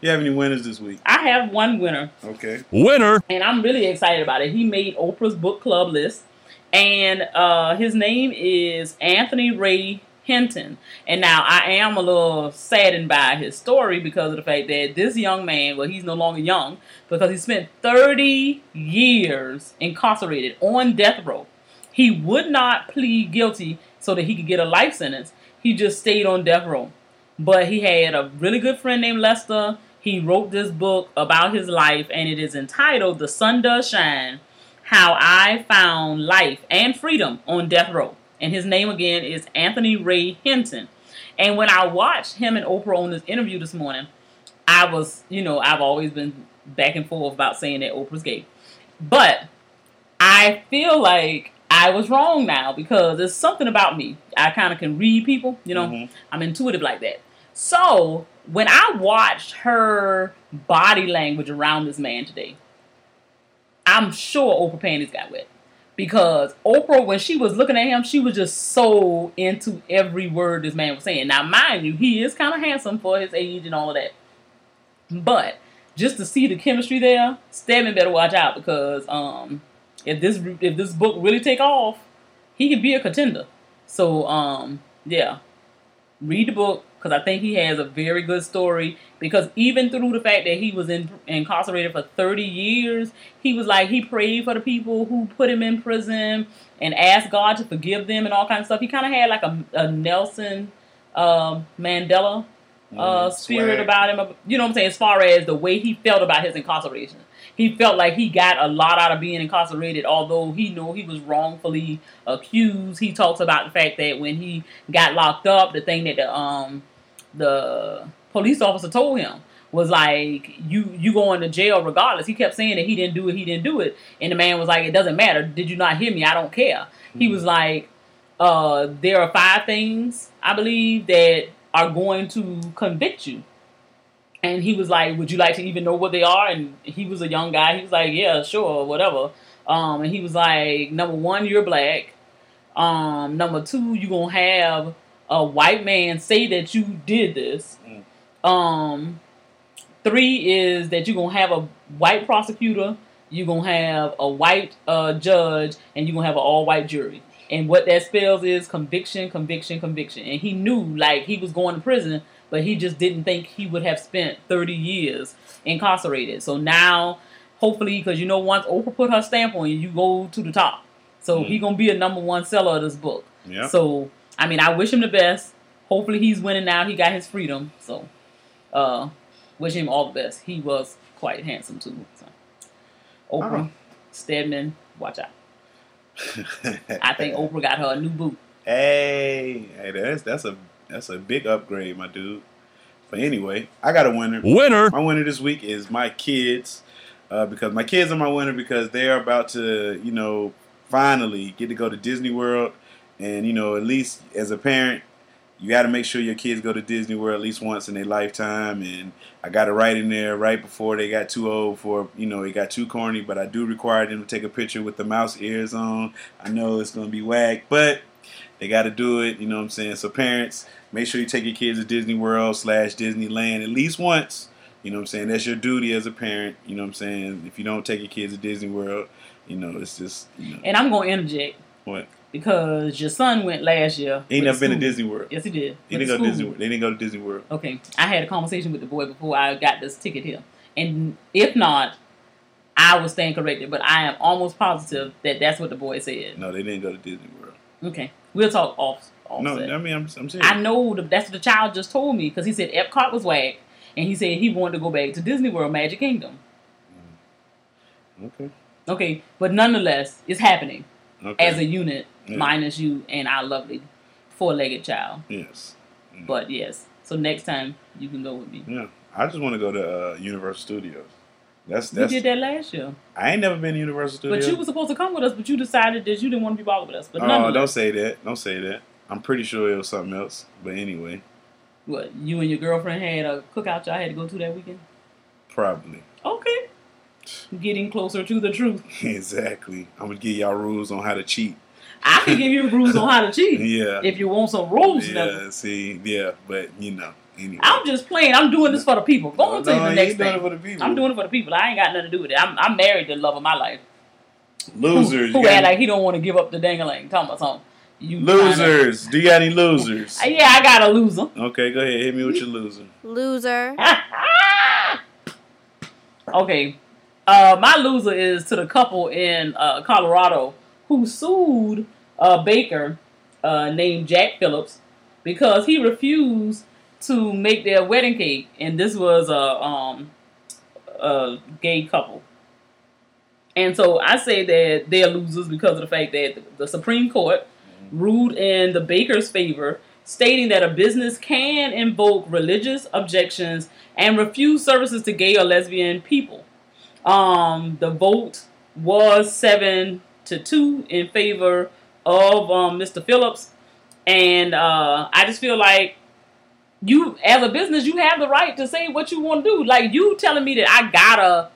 you have any winners this week? I have one winner. Okay. Winner. and I'm really excited about it. He made Oprah's book club list, and uh, his name is Anthony Ray Hinton. And now I am a little saddened by his story because of the fact that this young man, well, he's no longer young because he spent 30 years incarcerated on death row. He would not plead guilty so that he could get a life sentence. He just stayed on death row. But he had a really good friend named Lester. He wrote this book about his life, and it is entitled The Sun Does Shine How I Found Life and Freedom on Death Row. And his name again is Anthony Ray Hinton. And when I watched him and Oprah on this interview this morning, I was, you know, I've always been back and forth about saying that Oprah's gay. But I feel like I was wrong now because there's something about me. I kind of can read people, you know, Mhm. I'm intuitive like that. So when I watched her body language around this man today, I'm sure Oprah panties got wet. Because Oprah, when she was looking at him, she was just so into every word this man was saying. Now, mind you, he is kind of handsome for his age and all of that. But just to see the chemistry there, Stedman better watch out because um, if this if this book really take off, he could be a contender. So um, yeah, read the book because I think he has a very good story. Because even through the fact that he was in, incarcerated for 30 years, he was like he prayed for the people who put him in prison and asked God to forgive them and all kinds of stuff. He kind of had like a, a Nelson um Mandela uh, Mm, spirit about him. You know what I'm saying? As far as the way he felt about his incarceration, he felt like he got a lot out of being incarcerated, although he knew he was wrongfully accused. He talks about the fact that when he got locked up, the thing that the um the police officer told him was like you you going to jail regardless. He kept saying that he didn't do it, he didn't do it, and the man was like, it doesn't matter. Did you not hear me? I don't care. He was like, uh, there are five things I believe that are going to convict you. And he was like, Would you like to even know what they are? And he was a young guy. He was like, Yeah, sure, whatever. Um, and he was like, Number one, you're black. Um, number two, you're gonna have a white man say that you did this. Um, three is that you're gonna have a white prosecutor, you're gonna have a white uh, judge, and you're gonna have an all white jury. And what that spells is conviction, conviction, conviction. And he knew like he was going to prison, but he just didn't think he would have spent 30 years incarcerated. So now, hopefully, because you know, once Oprah put her stamp on you, you go to the top. So he gonna be a number one seller of this book. Yeah. So I mean, I wish him the best. Hopefully, he's winning now. He got his freedom. So, uh, wish him all the best. He was quite handsome too. So, Oprah, Oh. Stedman, watch out. I think [laughs] Oprah got her a new boot. Hey, hey, that's that's a that's a big upgrade, my dude. But anyway, I got a winner. Winner. My winner this week is my kids, uh, because my kids are my winner because they are about to, you know, finally get to go to Disney World, and you know, at least as a parent, you got to make sure your kids go to Disney World at least once in their lifetime. And I got it right in there right before they got too old for, you know, it got too corny. But I do require them to take a picture with the mouse ears on. I know it's gonna be whack, but they got to do it. You know what I'm saying? So parents, make sure you take your kids to Disney World slash Disneyland at least once. You know what I'm saying? That's your duty as a parent. You know what I'm saying? If you don't take your kids to Disney World, you know it's just you know And I'm gonna interject what. because your son went last year. He ain't never been to. Disney World. Yes, he did. He didn't go to. Disney. World. They didn't go to Disney World. Okay, I had a conversation with the boy before I got this ticket here, and if not, I was stand corrected. But I am almost positive that that's what the boy said. No, they didn't go to Disney World. Okay, we'll talk off. No. I mean I'm, I'm serious. I know the, that's what the child just told me because he said Epcot was whack, and he said he wanted to go back to Disney World, Magic Kingdom. Okay. Okay, but nonetheless, it's happening Okay. as a unit, Yeah. minus you and our lovely four-legged child. yes. But yes, So next time you can go with me. Yeah, I just want to go to uh, Universal Studios. That's that's. did that last year, I ain't never been to Universal Studios. but you were supposed to come with us, but you decided that you didn't want to be bothered with us. But oh, don't say that. Don't say that. I'm pretty sure it was something else. But anyway, what you and your girlfriend had a cookout y'all had to go to that weekend. probably. Okay, getting closer to the truth. [laughs] Exactly. I'm gonna give y'all rules on how to cheat. I can give you rules on how to [laughs] cheat Yeah. if you want some rules. yeah. See. Yeah. But you know. Anyway. I'm just playing. I'm doing this for the people. Go on to No, the next thing. the. I'm doing it for the people. I ain't got nothing to do with it. I'm, I'm married to the love of my life. losers. Who, who act like he don't want to give up the dangling. Talking about something. You losers. Do you got any losers? Yeah, I got a loser. Okay, go ahead. Hit me with your loser. Loser. [laughs] okay. Uh, my loser is to the couple in uh, Colorado who sued a baker uh, named Jack Phillips because he refused to make their wedding cake, and this was a um, a gay couple. And so I say that they're losers because of the fact that the Supreme Court ruled in the baker's favor, stating that a business can invoke religious objections and refuse services to gay or lesbian people. Um, the vote was seven to two in favor of um, Mr. Phillips, and uh, I just feel like you, as a business, you have the right to say what you want to do. Like you telling me that I gotta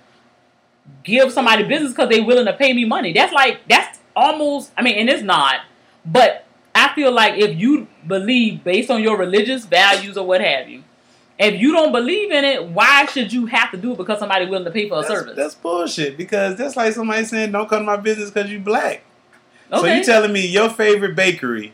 give somebody business because they're willing to pay me money. That's like that's almost. I mean, and it's not, but I feel like if you believe based on your religious values or what have you, if you don't believe in it, why should you have to do it because somebody willing to pay for a That's, service? that's bullshit because that's like somebody saying don't come to my business because you black. So you telling me your favorite bakery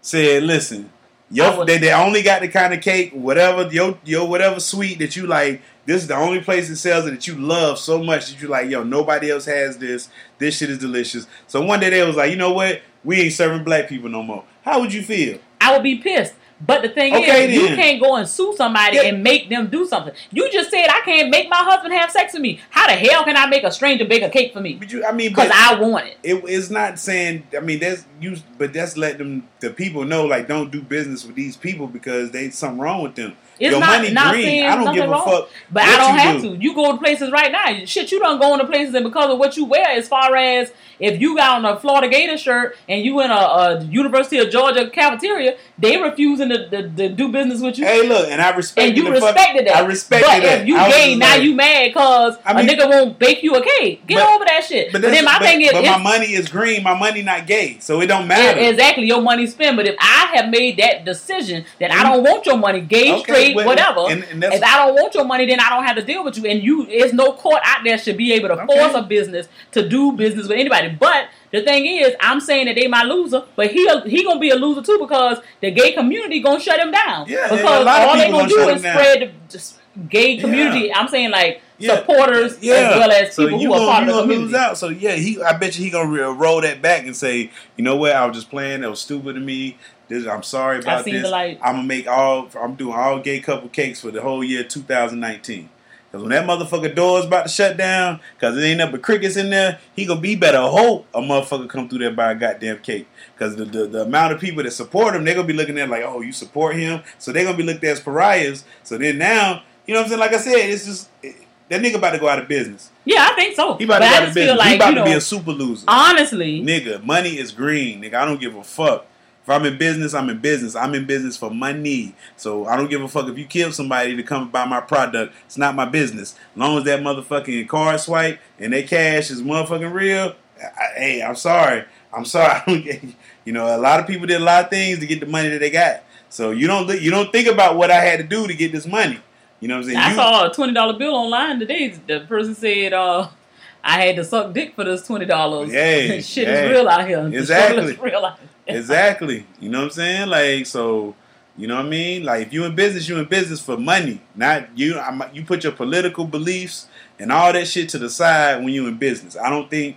said, listen, your they, they only got the kind of cake, whatever your your whatever sweet that you like. This is the only place that sells it that you love so much that you like. Yo, nobody else has this. This shit is delicious. So one day they was like, you know what? We ain't serving black people no more. How would you feel? I would be pissed. But the thing Okay, is, you can't go and sue somebody Yeah. and make them do something. You just said I can't make my husband have sex with me. How the hell can I make a stranger bake a cake for me? But you, I mean, Because but I want it. it, it's not saying. I mean, that's you, but that's let them the people know like don't do business with these people because they something wrong with them. It's Your not, money not green. saying I don't give a wrong. fuck. But I don't have do. to. You go to places right now. Shit, you don't go into places and because of what you wear, as far as if you got on a Florida Gator shirt and you in a, a University of Georgia cafeteria, they refusing to, to, to do business with you. Hey, look, and I respect and you respected that. I respected but that. if you gay, now you mad because I mean- a nigga won't bake you a cake. Get But- over that shit. But, that's- then my but, thing is, but my money is green. My money not gay, so it don't matter. Exactly, your money spent. But if I have made that decision that I don't want your money, gay, Okay, straight, well, whatever, and- and if I don't want your money, then I don't have to deal with you. And you, there's no court out there should be able to Okay. force a business to do business with anybody. But the thing is, I'm saying that they my loser, but he he gonna be a loser too because the gay community gonna shut him down. Yeah, because a lot of all they gonna gonna do is spread the gay community. I'm saying like Yeah. supporters Yeah. as well as so people you who are gonna, part you of the community. lose out. So yeah, he. I bet you he gonna re- roll that back and say, you know what? I was just playing. That was stupid of me. This, I'm sorry about this. I'm gonna make all. I'm doing all gay couple cakes for the whole year 2019. Because when that motherfucker door is about to shut down, because it ain't nothing but crickets in there, he gonna be better hope a motherfucker come through there buy a goddamn cake. Because the, the, the amount of people that support him, they're gonna be looking at like, oh, you support him, so they're gonna be looked at as pariahs. So then now, you know what I'm saying? Like I said, it's just it, that nigga about to go out of business. Yeah, I think so. He about but to go I out of business. like he about to know, be a super loser. honestly, Nigga, money is green. Nigga, I don't give a fuck. If I'm in business, I'm in business. I'm in business for money. So I don't give a fuck if you kill somebody to come buy my product. It's not my business. As long as that motherfucking card swipe and that cash is motherfucking real, I, hey, I'm sorry. I'm sorry. [laughs] I don't get- you know, a lot of people did a lot of things to get the money that they got. So you don't you don't think about what I had to do to get this money. You know what I'm saying? I You- saw a twenty dollar bill online today. The person said, uh, "I had to suck dick for this twenty dollars." Yay, [laughs] shit is real out here. [laughs] Exactly. real out here. Exactly. You know what I'm saying? Like so. You know what I mean? Like if you in business, you in business for money, not you. I'm, you put your political beliefs and all that shit to the side when you in business. I don't think.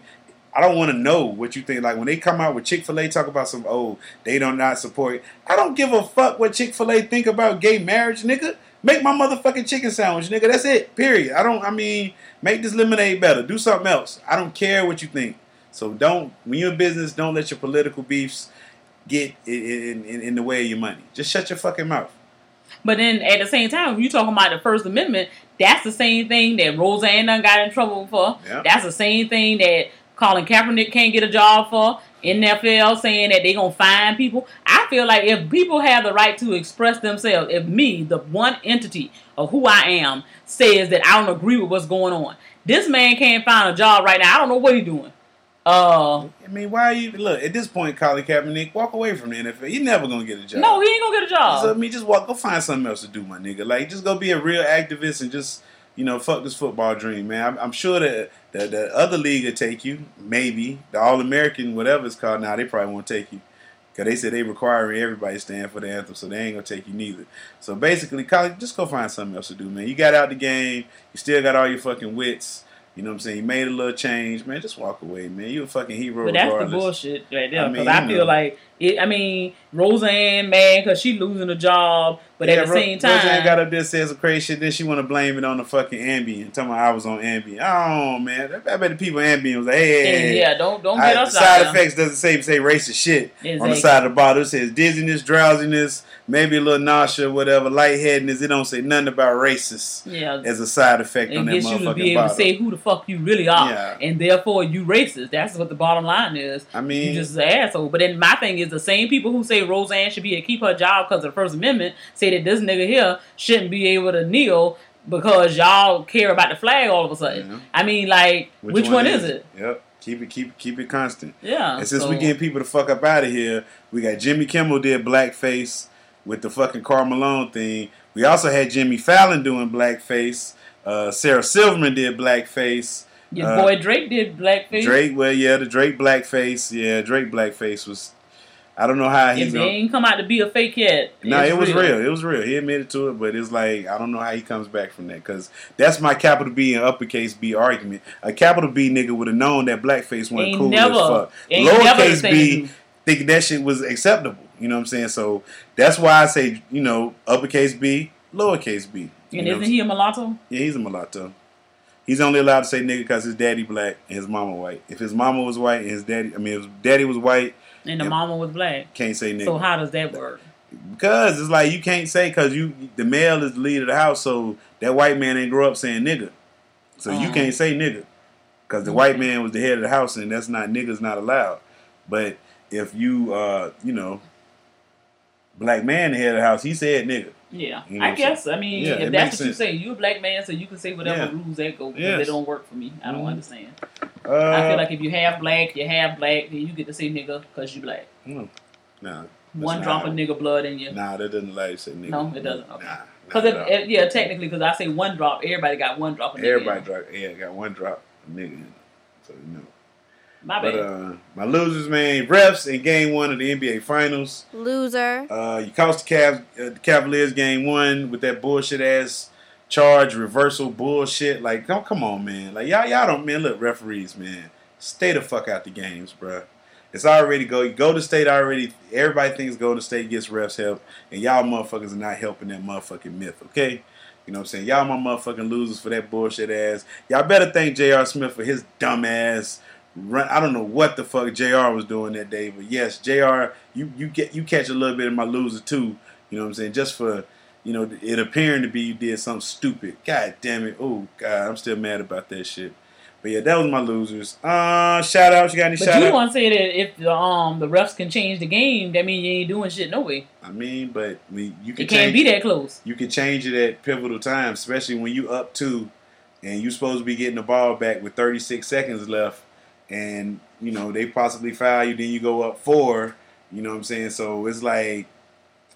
I don't want to know what you think. Like when they come out with Chick Fil A, talk about some oh they don't not support. I don't give a fuck what Chick Fil A think about gay marriage, nigga. Make my motherfucking chicken sandwich, nigga. That's it. Period. I don't. I mean, make this lemonade better. Do something else. I don't care what you think. So don't when you're in business, don't let your political beefs get in, in, in the way of your money. Just shut your fucking mouth. But then at the same time, if you talking about the First Amendment, that's the same thing that Roseanne done got in trouble for. Yeah. That's the same thing that Colin Kaepernick can't get a job for. NFL saying that they're gonna fine people. I feel like if people have the right to express themselves, if me, the one entity of who I am, says that I don't agree with what's going on, this man can't find a job right now. I don't know what he's doing. Uh, I mean, why are you look at this point, Colin Kaepernick? Walk away from the NFL. You're never gonna get a job. no, he ain't gonna get a job. So I mean, just walk, go find something else to do, my nigga. Like, just go be a real activist and just, you know, fuck this football dream, man. I'm, I'm sure that the, the other league will take you, maybe the All American, whatever it's called now. They probably won't take you because they said they requiring everybody stand for the anthem, so they ain't gonna take you neither. So basically, college, just go find something else to do, man. You got out the game, you still got all your fucking wits. You know what I'm saying? You made a little change, man. Just walk away, man. You're a fucking hero. But that's the bullshit right there. I Because mean, I, feel know. like it. I mean, Roseanne mad because she losing a job, but at the Ro- same time, Roseanne got up there says some crazy shit. Then she want to blame it on the fucking Ambien. Telling me I was on Ambien. Oh man, I bet the people on Ambien was like, hey, hey, hey. yeah, don't don't I- get the us side effects doesn't say say racist shit on the side of the bottle. It says dizziness, drowsiness, maybe a little nausea, whatever, lightheadedness. It don't say nothing about racist Yeah, as a side effect on and that gets you to be able bottle. to say who the fuck you really are, Yeah. and therefore you racist. That's what the bottom line is. I mean, You just an asshole. But then my thing is the same people who say Roseanne should be able to keep her job because of the First Amendment say that this nigga here shouldn't be able to kneel because y'all care about the flag all of a sudden. Yeah. I mean, like, which, one, is it? Yep. Keep it, keep it, keep it constant. Yeah. And since so- we getting people to fuck up out of here, we got Jimmy Kimmel did blackface with the fucking Karl Malone thing. We also had Jimmy Fallon doing blackface. Uh, Sarah Silverman did blackface. your uh, boy Drake did blackface. Drake, well, yeah, the Drake blackface. Yeah, Drake blackface was. I don't know how he's If ain't come out to be a fake yet, No, it's it was real. It was real. He admitted to it, but it's like I don't know how he comes back from that because that's my capital B and uppercase B argument. A capital B nigga would have known that blackface wasn't Ain't cool never- as fuck. ain't never the Lowercase B thinking that shit was acceptable. You know what I'm saying? So that's why I say you know uppercase B, lowercase B. And isn't he a mulatto? yeah, he's a mulatto. He's only allowed to say nigga because his daddy black and his mama white. If his mama was white and his daddy, I mean, if his daddy was white, And the Yep. mama was black. can't say nigga. So how does that work? Because it's like you can't say because you the male is the lead of the house, so that white man ain't grow up saying nigga, so you Oh. can't say nigga because the white man was the head of the house, and that's not niggas not allowed. But if you uh you know black man the head of the house, he said nigga. Yeah, You know I guess. I mean, Yeah, if that's what you sense. say, you're a black man, so you can say whatever Yeah. rules that go because Yes. they don't work for me. I don't Mhm. understand. Uh, I feel like if you have black, you have black, then you get to say nigga because you black. no, nah, One drop of nigga blood in you. Nah, that doesn't allow you to say nigga. No, it doesn't. Okay. Nah, Because yeah, technically, because I say one drop, everybody got one drop of nigga. everybody drop, yeah, got one drop of nigga. So you know. My But bad. uh, my losers, man, refs in game one of the NBA Finals. Loser. Uh, you cost the, Cav- uh, the Cavaliers game one with that bullshit ass charge reversal bullshit. Like, come, come on, man. Like, y'all, y'all don't, man. Look, referees, man, stay the fuck out the games, bruh. It's already go. Go to state already. Everybody thinks Golden State gets refs help, and y'all motherfuckers are not helping that motherfucking myth. Okay, you know what I'm saying? Y'all my motherfucking losers for that bullshit ass. Y'all better thank J.R. Smith for his dumb ass run. I don't know what the fuck J.R. was doing that day, but yes, J.R. You you get you catch a little bit of my loser too. You know what I'm saying? Just for you know it appearing to be you did something stupid. God damn it! Oh God, I'm still mad about that shit. But yeah, that was my losers. Uh, shout outs. You got any but shout you want to say that if the, um the refs can change the game, that means you ain't doing shit no way. I mean, but I mean, you can It can't change, be that close. You can change it at pivotal times, especially when you up two, and you supposed to be getting the ball back with 36 seconds left, and you know they possibly foul you. Then you go up four. You know what I'm saying? So it's like,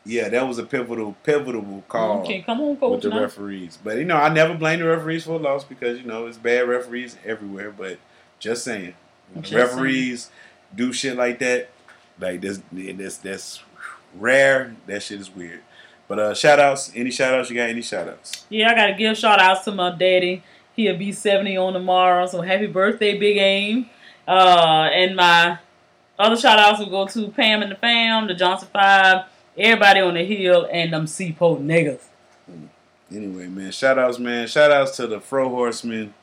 yeah, that was a pivotal, pivotal call Okay, come on, with the now. referees. But you know, I never blame the referees for a loss because you know it's bad referees everywhere. But just saying, Just saying. referees do shit like that, like this, this, that's rare. That shit is weird. But uh, shout outs. Any shout outs? You got any shout outs? Yeah, I gotta give shout outs to my daddy. He'll be 70 on tomorrow, so happy birthday, Big Aim. Uh, and my other shout outs will go to Pam and the fam, the Johnson Five, everybody on the hill, and them Seapo niggas. Anyway, man, shout outs, man. Shout outs to the Fro Horsemen.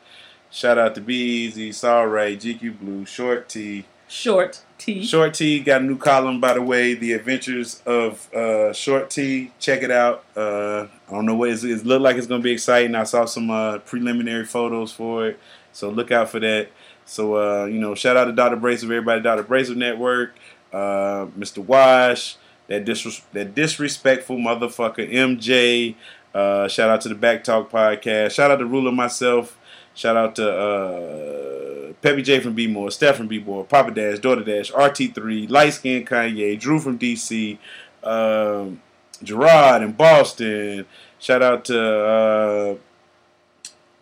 Shout out to Be Easy, Saw Ray, GQ Blue, Short T, Short. T. Short T got a new column, by the way, The Adventures of uh, Short T. Check it out. Uh, I don't know what it's, it looked like it's going to be exciting. I saw some uh, preliminary photos for it, so look out for that. So, uh, you know, shout out to Dr. Brace everybody, Dr. Brace Network, uh, Mr. Wash, that, that disrespectful motherfucker, MJ. Uh, shout out to the Back Talk Podcast. Shout out to Ruler myself. Shout out to uh, Peppy J from B More, Steph from B More, Papa Dash, Daughter Dash, RT3, Light Skin Kanye, Drew from DC, um, Gerard in Boston. Shout out to uh,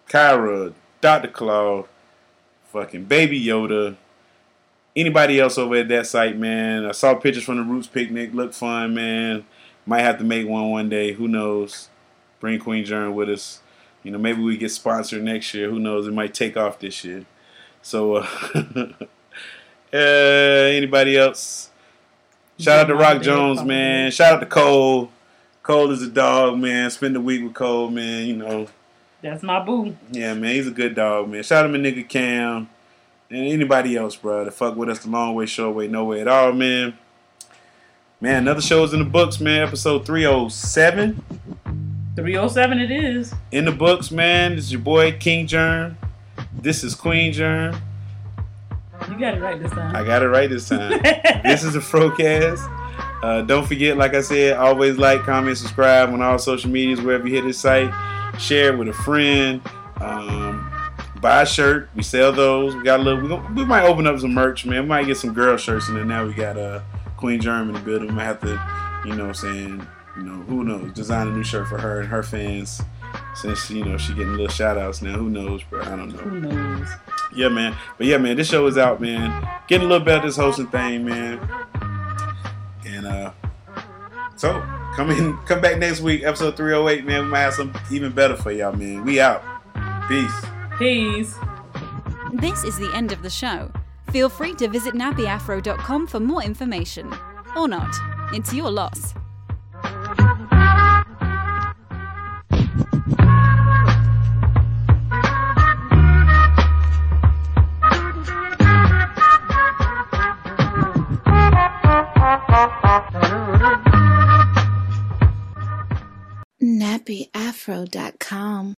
Kyra, Dr. Claw, fucking Baby Yoda. Anybody else over at that site, man? I saw pictures from the Roots picnic. Look fun, man. Might have to make one one day. Who knows? Bring Queen Jerm with us. You know, maybe we get sponsored next year. Who knows? It might take off this year. So, uh, [laughs] uh, anybody else? Shout out to Rock Jones, man. Shout out to Cole. Cole is a dog, man. Spend the week with Cole, man. You know, That's my boo. yeah, man. He's a good dog, man. Shout out to my nigga Cam and anybody else, bro. To fuck with us the long way, short way, no way at all, man. Man, another show's in the books, man. Episode 307 307 it is. in the books, man. This is your boy King Jerm. This is Queen Jerm. You got it right this time. I got it right this time. [laughs] this is a Frocast. Uh, don't forget, like I said, always like, comment, subscribe on all social medias wherever you hit this site. Share with a friend. Um, buy a shirt. We sell those. We got a little. We, gon- we might open up some merch, man. We might get some girl shirts, and then now we got uh, Queen German to build. We might have to, you know, what I'm saying, you know, who knows, design a new shirt for her and her fans. Since you know she getting little shout outs now, who knows, bro? I don't know. Who knows? Yeah, man. But yeah, man, this show is out, man. Getting a little better this hosting thing, man. And uh so come in come back next week, episode 308, man. We might have something even better for y'all, man. We out. Peace. Peace. This is the end of the show. Feel free to visit nappyafro.com for more information. Or not. It's your loss. nappyafro.com